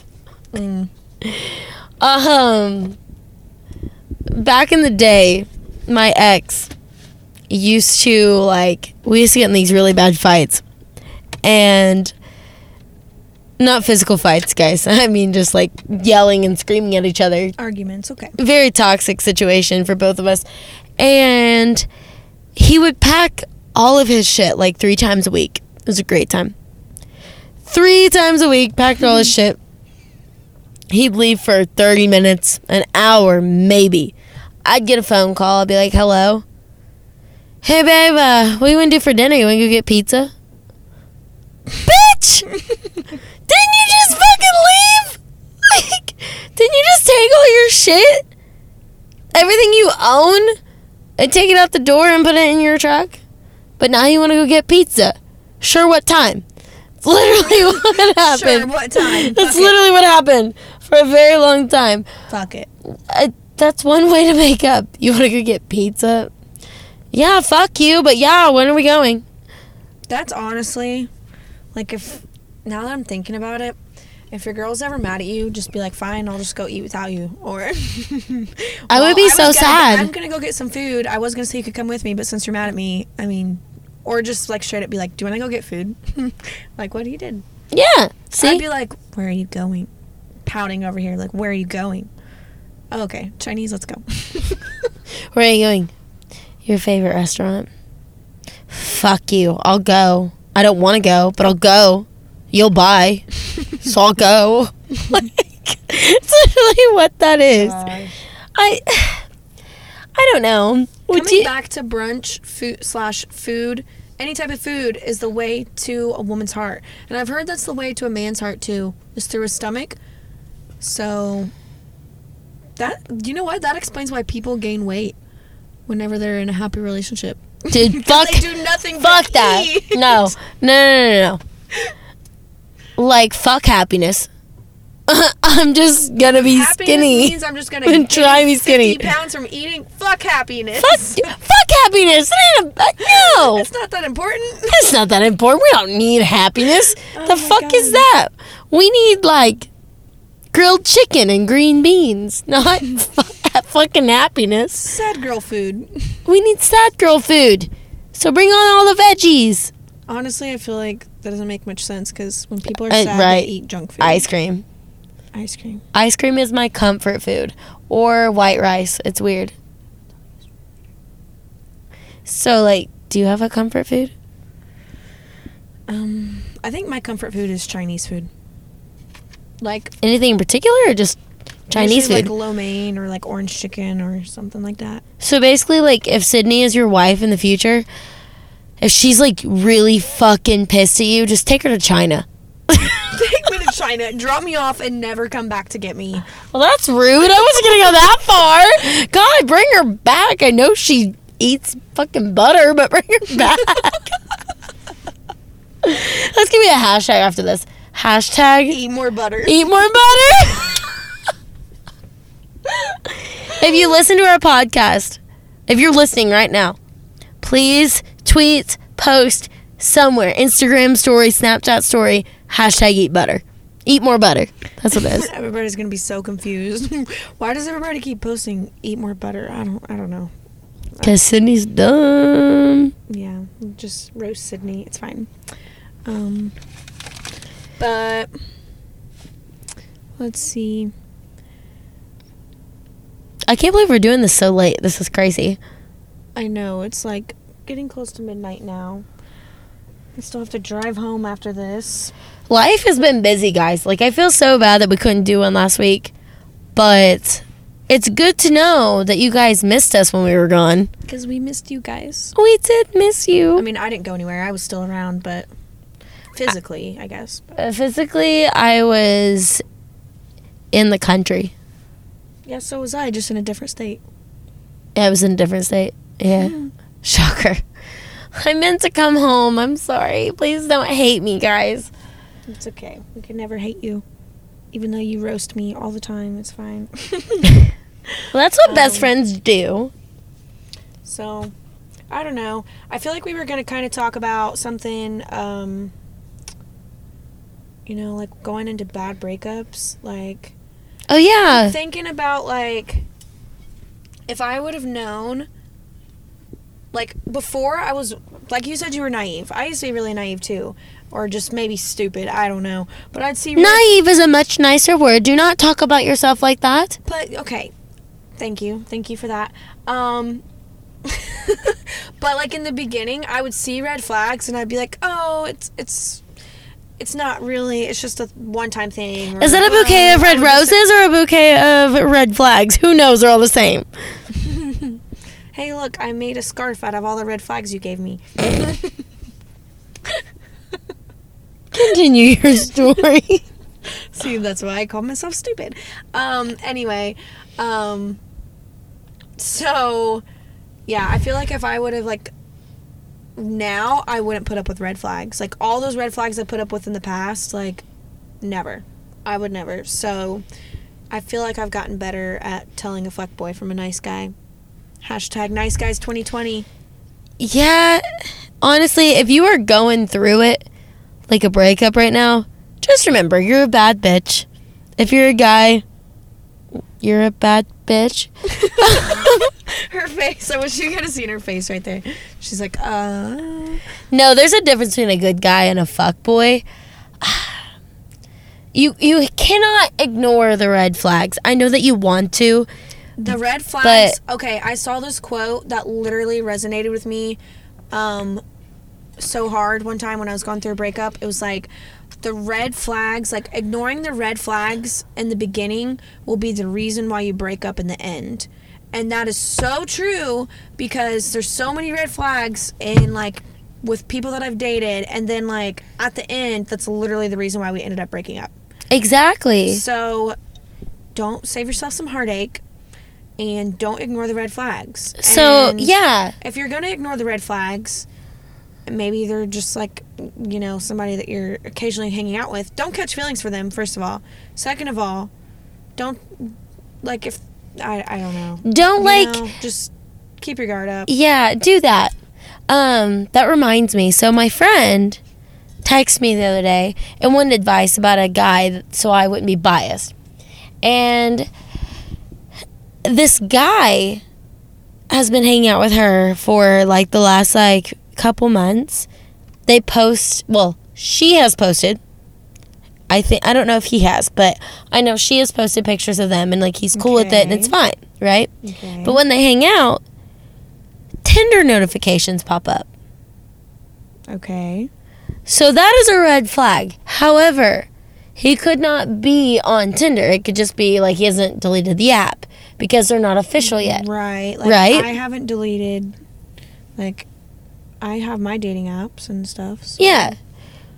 Mm. Um, back in the day, my ex used to like we used to get in these really bad fights, and not physical fights, guys. I mean, just like yelling and screaming at each other. Arguments, okay. Very toxic situation for both of us, and he would pack all of his shit like three times a week. It was a great time. Three times a week, packed all his mm-hmm. shit. He'd leave for 30 minutes, an hour, maybe. I'd get a phone call. I'd be like, hello. Hey, babe, uh, what you want to do for dinner? You want to go get pizza? Bitch! didn't you just fucking leave? Like, didn't you just take all your shit? Everything you own? And take it out the door and put it in your truck? But now you want to go get pizza. Sure, what time? It's literally what happened. Sure, what time? That's Fuck it. literally what happened for a very long time. Fuck it. I, that's one way to make up. You want to go get pizza? Yeah, fuck you, but yeah, when are we going? That's honestly, like, if now that I'm thinking about it, if your girl's ever mad at you, just be like, fine, I'll just go eat without you. Or I would be so gonna- sad. I'm gonna go get some food. I was gonna say you could come with me, but since you're mad at me, I mean, or just like straight up be like, do you want to go get food? like what he did. Yeah, See, I'd be like, where are you going? Pouting over here, like, where are you going? Oh, okay, Chinese, let's go. Where are you going? Your favorite restaurant? Fuck you. I'll go. I don't want to go, but I'll go. You'll buy. so I'll go. like, it's literally what that is. I I don't know. Would Coming you, back to brunch food slash food, any type of food is the way to a woman's heart, and I've heard that's the way to a man's heart too, is through his stomach. So that you know what that explains why people gain weight whenever they're in a happy relationship. dude, fuck, they do nothing. fuck that. eat. No, no, no, no, no. Like, fuck happiness. I'm just gonna be Happiness skinny. means I'm just gonna try me skinny. 50 pounds from eating. Fuck happiness. Fuck, fuck happiness. It ain't a, uh, no. It's not that important. It's not that important. We don't need happiness. Oh the fuck is that? We need like grilled chicken and green beans, not fucking happiness. Sad girl food. We need sad girl food. So bring on all the veggies. Honestly, I feel like that doesn't make much sense because when people are Uh, sad, right. they eat junk food. Ice cream. Ice cream. Ice cream is my comfort food. Or white rice. It's weird. So like, do you have a comfort food? Um, I think my comfort food is Chinese food. Like Anything in particular or just Chinese food? like lo mein or like orange chicken or something like that. So basically, like, if Sydney is your wife in the future, if she's like really fucking pissed at you, just take her to China. Take me to China, drop me off, and never come back to get me. Well, that's rude. I wasn't gonna go that far. God, bring her back. I know she eats fucking butter, but bring her back. Let's give me a hashtag after this. Hashtag Eat more butter. eat more butter. if you listen to our podcast, if you're listening right now, please tweet, post somewhere, Instagram story, Snapchat story, hashtag eat butter. Eat more butter. That's what it is. Everybody's gonna be so confused. Why does everybody keep posting "eat more butter"? I don't. I don't know. Because Sydney's dumb. Yeah, just roast Sydney. It's fine. Um, but let's see. I can't believe we're doing this so late. This is crazy. I know it's like getting close to midnight now. I still have to drive home after this. Life has been busy, guys. Like, I feel so bad that we couldn't do one last week. But it's good to know that you guys missed us when we were gone. Because we missed you guys. We did miss you. I mean, I didn't go anywhere. I was still around, but physically, I guess. But Uh, physically, I was in the country. Yeah, so was I, just in a different state. Yeah, I was in a different state. Yeah. Shocker. I meant to come home. I'm sorry. Please don't hate me, guys. It's okay. We can never hate you. Even though you roast me all the time, it's fine. Well, that's what best Um, friends do. So, I don't know. I feel like we were going to kind of talk about something, um, you know, like going into bad breakups. Like, Oh, yeah. thinking about, like, if I would have known, like, before I was, like you said, you were naive. I used to be really naive too. Or just maybe stupid. I don't know. But I'd see. Naive is a much nicer word. Do not talk about yourself like that. But okay, thank you, thank you for that. Um, but like in the beginning, I would see red flags and I'd be like, oh, it's it's it's not really. It's just a one-time thing. Is that a bouquet "Oh, of red I'm just a- roses or a bouquet of red flags? Who knows? They're all the same. hey, look, I made a scarf out of all the red flags you gave me. Continue your story. See, that's why I call myself stupid. Um, anyway, um, so yeah, I feel like if I would have like now I wouldn't put up with red flags. Like all those red flags I put up with in the past, like never. I would never. So I feel like I've gotten better at telling a fuck boy from a nice guy. Hashtag nice guys 2020. Yeah, honestly, if you are going through it like a breakup right now, just remember you're a bad bitch. If you're a guy, you're a bad bitch. her face. I wish you could have seen her face right there. She's like, uh. No, there's a difference between a good guy and a fuck boy. You you cannot ignore the red flags. I know that you want to. The red flags. okay, I saw this quote that literally resonated with me um, so hard one time when I was going through a breakup. It was like, the red flags, like ignoring the red flags in the beginning, will be the reason why you break up in the end. And that is so true because there's so many red flags in like with people that I've dated, and then like at the end, that's literally the reason why we ended up breaking up. Exactly. So don't save yourself some heartache and don't ignore the red flags. So, And yeah. If you're going to ignore the red flags, maybe they're just like, you know, somebody that you're occasionally hanging out with. Don't catch feelings for them, first of all. Second of all, don't, like, if, I, I don't know. Don't You like know, just keep your guard up. Yeah, do that. Um, that reminds me. So my friend texted me the other day and wanted advice about a guy that- so I wouldn't be biased. And this guy has been hanging out with her for like the last like couple months. They post, well, she has posted. I think I don't know if he has, but I know she has posted pictures of them and like he's cool with it and it's fine, right? Okay. But when they hang out, Tinder notifications pop up. okay. So that is a red flag. However, he could not be on Tinder. It could just be like he hasn't deleted the app because they're not official yet. Right. Like, Right? I haven't deleted, like, I have my dating apps and stuff. so- Yeah.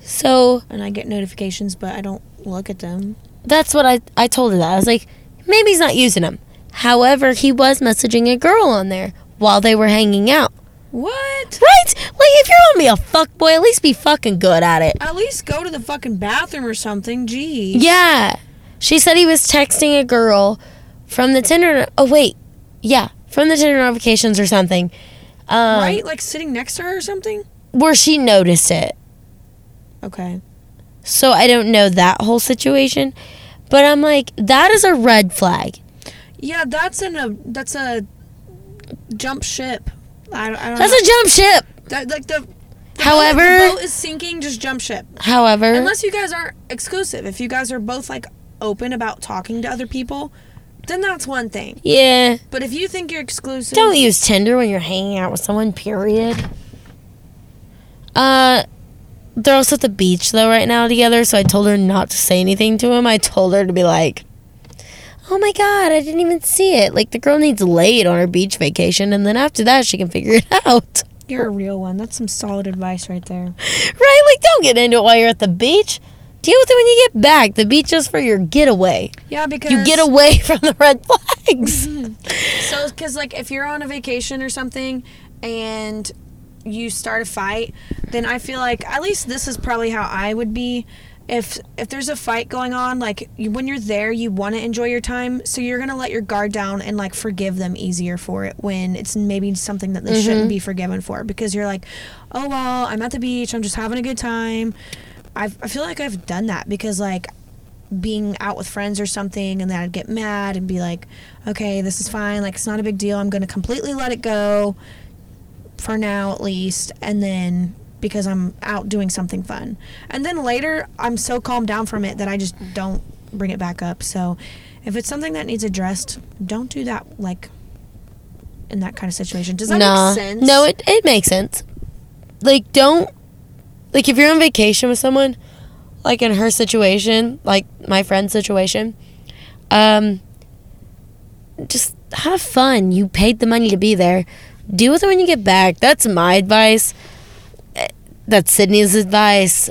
So And I get notifications, but I don't look at them. that's what I, I told her that. I was like, maybe he's not using them. However, he was messaging a girl on there while they were hanging out. What? Right? Like, if you're gonna be a fuck boy, at least be fucking good at it. At least go to the fucking bathroom or something. Geez. Yeah. She said he was texting a girl from the Tinder. Oh, wait. Yeah. From the Tinder notifications or something. Um, right? Like sitting next to her or something? Where she noticed it. Okay. So I don't know that whole situation. But I'm like, that is a red flag. Yeah, that's an a that's a jump ship. I, I don't That's know. a jump ship. That, like the, the However- boat, the boat is sinking, just jump ship. However, Unless you guys aren't exclusive. If you guys are both like open about talking to other people, then that's one thing. yeah. But if you think you're exclusive, Don't use Tinder when you're hanging out with someone, period. Uh, they're also at the beach though right now together, so I told her not to say anything to him. I told her to be like, "Oh my god, I didn't even see it." Like the girl needs laid on her beach vacation, and then after that she can figure it out. you're a real one. That's some solid advice right there. Right? Like don't get into it while you're at the beach. Deal with it when you get back. The beach is for your getaway. Yeah, because You get away from the red flags. Mm-hmm. So, because like if you're on a vacation or something and you start a fight, then I feel like at least this is probably how I would be. If if there's a fight going on, like you, when you're there, you want to enjoy your time, so you're gonna let your guard down and like forgive them easier for it when it's maybe something that they shouldn't mm-hmm. be forgiven for because you're like, oh well, I'm at the beach, I'm just having a good time. I I feel like I've done that because like being out with friends or something and then I'd get mad and be like, okay, this is fine. Like, it's not a big deal. I'm going to completely let it go for now, at least. And then because I'm out doing something fun. And then later, I'm so calmed down from it that I just don't bring it back up. So if it's something that needs addressed, don't do that, like, in that kind of situation. Does that nah. make sense? No, it, it makes sense. Like, don't. Like, if you're on vacation with someone, like in her situation, like my friend's situation, um, just have fun. You paid the money to be there. Deal with it when you get back. That's my advice. Eh, That's Sydney's advice.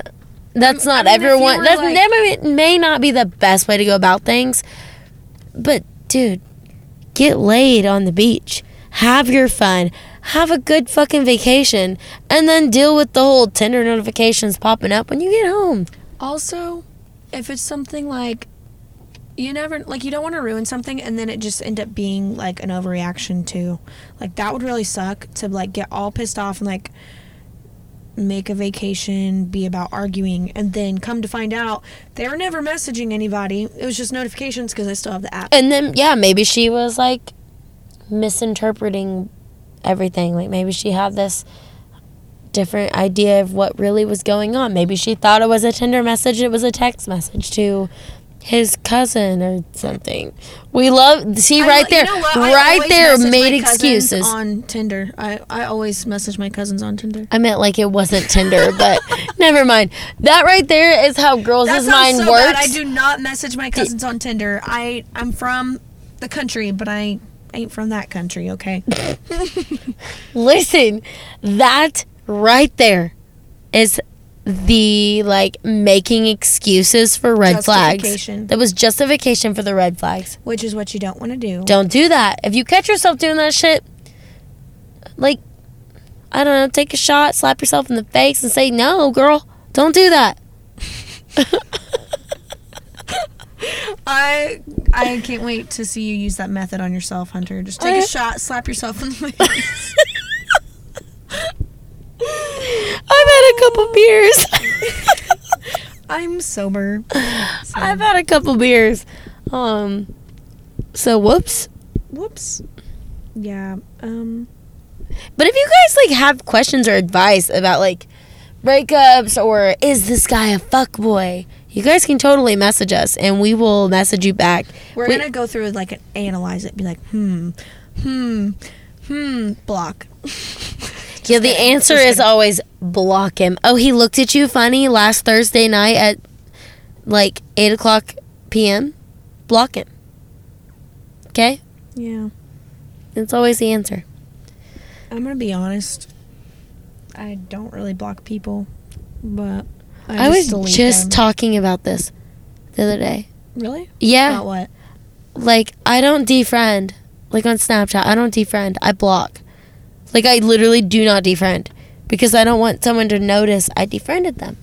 That's I not mean, everyone. That's, like- that may, may not be the best way to go about things. But, dude, get laid on the beach. Have your fun. Have a good fucking vacation and then deal with the whole Tinder notifications popping up when you get home. Also, if it's something like you never like you don't want to ruin something and then it just end up being like an overreaction too. Like that would really suck to like get all pissed off and like make a vacation be about arguing and then come to find out they were never messaging anybody. It was just notifications because I still have the app. And then yeah, maybe she was like misinterpreting everything. Like maybe she had this different idea of what really was going on. Maybe she thought it was a Tinder message, it was a text message to his cousin or something. We love see I- right you there, know right there made excuses. on Tinder. I I always message my cousins on Tinder. I meant like it wasn't Tinder, but never mind. That right there is how girls' That sounds mind so works. bad. I do not message my cousins on Tinder. I I'm from the country, but I ain't from that country. Okay. Listen, that right there is the like making excuses for red flags. That was justification for the red flags. Which is what you don't want to do. Don't do that. If you catch yourself doing that shit, like I don't know, take a shot, slap yourself in the face, and say, "No, girl, don't do that." I I can't wait to see you use that method on yourself, Hunter. Just take a shot, slap yourself in the face. I've had a couple beers. I'm sober. So, I've had a couple beers. Um. So whoops. whoops. Yeah. Um. But if you guys like have questions or advice about like breakups or is this guy a fuck boy, you guys can totally message us and we will message you back. We're We- gonna go through like analyze it. Be like, hmm, hmm, hmm. Block. yeah, the answer is always block him. Oh, he looked at you funny last Thursday night at like eight o'clock p.m. Block him. Okay, Yeah. it's always the answer. I'm gonna be honest. I don't really block people, but I, I, was just them. talking about this the other day. really Yeah. about what? like I don't defriend. Like on Snapchat, I don't defriend. I block. Like I literally do not defriend because I don't want someone to notice I defriended them.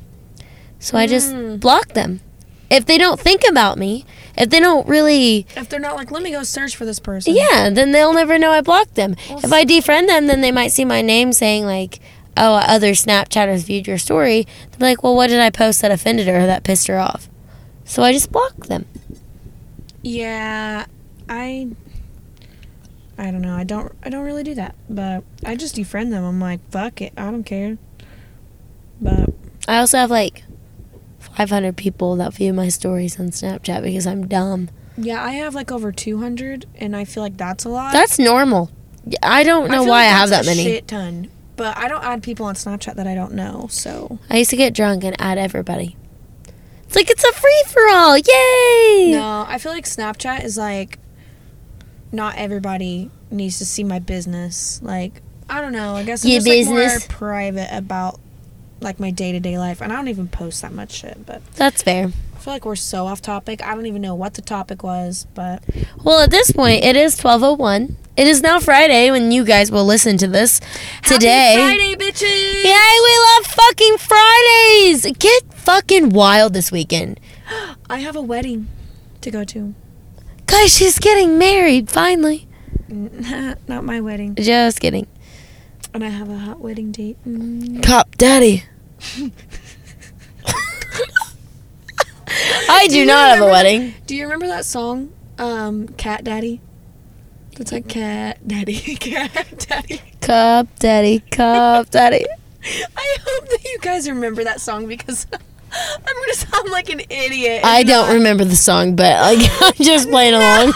So I just Mm. block them. If they don't think about me, if they don't really, If they're not like, let me go search for this person. yeah, then they'll never know I blocked them. Well, If I defriend them, then they might see my name saying like, "Oh, other Snapchatters viewed your story." They'll be like, "Well, what did I post that offended her that pissed her off?" So I just block them. Yeah, I. I don't know. I don't. I don't really do that, but I just defriend them. I'm like, fuck it. I don't care. But I also have like 500 people that view my stories on Snapchat because I'm dumb. yeah, I have like over 200, and I feel like that's a lot. That's normal. I don't know feel why like I have that many. Shit ton. But I don't add people on Snapchat that I don't know. So I used to get drunk and add everybody. It's like it's a free for all. Yay! no, I feel like Snapchat is like. Not everybody needs to see my business. Like I don't know. I guess I'm Your just like more private about like my day to day life, and I don't even post that much shit. But That's fair. I feel like we're so off topic. I don't even know what the topic was, but Well, at this point, it is 12:01. It is now Friday when you guys will listen to this today. Happy Friday, bitches! Yay, we love fucking Fridays. Get fucking wild this weekend. I have a wedding to go to. Guys, she's getting married finally. Not my wedding, Just kidding. and I have a hot wedding date. Mm. Cop Daddy. I do, you not have a wedding. Do you remember that song, um, Cat Daddy? It's like Cat Daddy, Cat Daddy. cup Daddy, cup Daddy. I hope that you guys remember that song because I'm gonna sound like an idiot. I don't not. remember the song, but like I'm just playing along.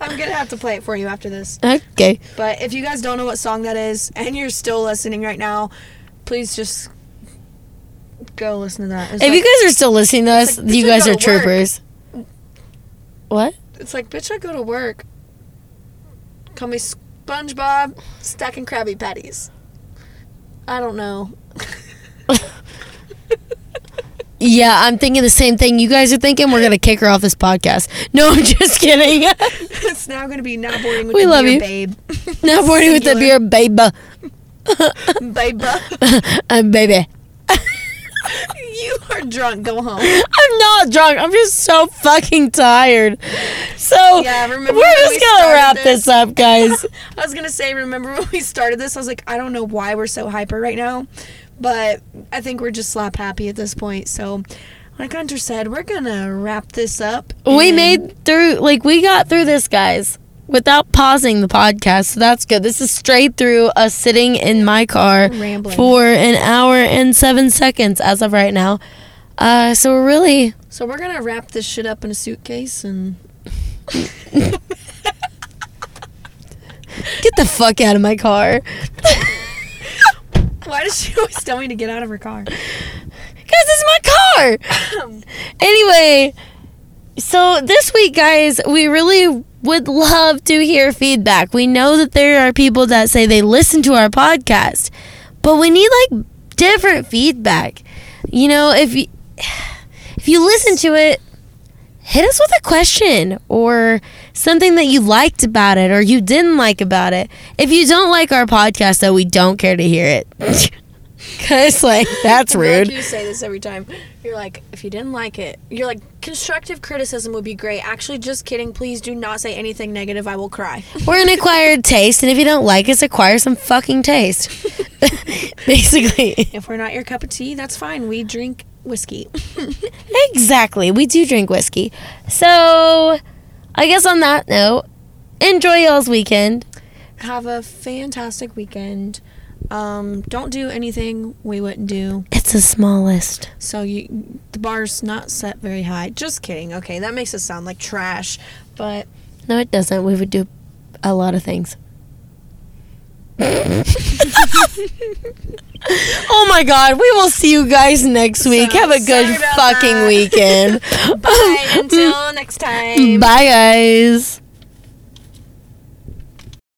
I'm gonna have to play it for you after this. okay. But if you guys don't know what song that is and you're still listening right now, please just go listen to that. It's If like, you guys are still listening to us, like, you guys are gotta work. troopers. What? it's like, bitch, I go to work. Call me SpongeBob stacking Krabby Patties. I don't know. Yeah, I'm thinking the same thing you guys are thinking. We're gonna kick her off this podcast. No, I'm just kidding. it's now gonna be now boarding with We the love beer, you. babe. now boarding with the beer, babe. babe. Uh, baby. you are drunk. Go home. I'm not drunk. I'm just so fucking tired. So Yeah, remember we're just we gonna wrap this? this up, guys. I was gonna say, remember when we started this? I was like, I don't know why we're so hyper right now, but I think we're just slap happy at this point. So, like Hunter said, we're gonna wrap this up. we made through like we got through this guys without pausing the podcast. So that's good. This is straight through us sitting in my car Rambling. for an hour and seven seconds as of right now. Uh so we're really So we're gonna wrap this shit up in a suitcase and get the fuck out of my car. Why does she always tell me to get out of her car? because it's my car. Anyway so this week guys we really would love to hear feedback. We know that there are people that say they listen to our podcast but we need like different feedback. You know if you if you listen to it hit us with a question or something that you liked about it or you didn't like about it. If you don't like our podcast though we don't care to hear it because like that's feel like rude you say this every time. You're like, if you didn't like it, you're like, constructive criticism would be great. Actually, just kidding. Please do not say anything negative. I will cry. We're an acquired taste, and if you don't like us, acquire some fucking taste. Basically. If we're not your cup of tea, that's fine. We drink whiskey. Exactly. We do drink whiskey. So, I guess on that note, enjoy y'all's weekend. Have a fantastic weekend. Um, don't do anything we wouldn't do. It's the smallest. So you, the bar's not set very high. Just kidding. Okay, that makes us sound like trash. But No, it doesn't. We would do a lot of things. oh my god, we will see you guys next week. So- Have a good fucking that. weekend. bye until next time. Bye, guys.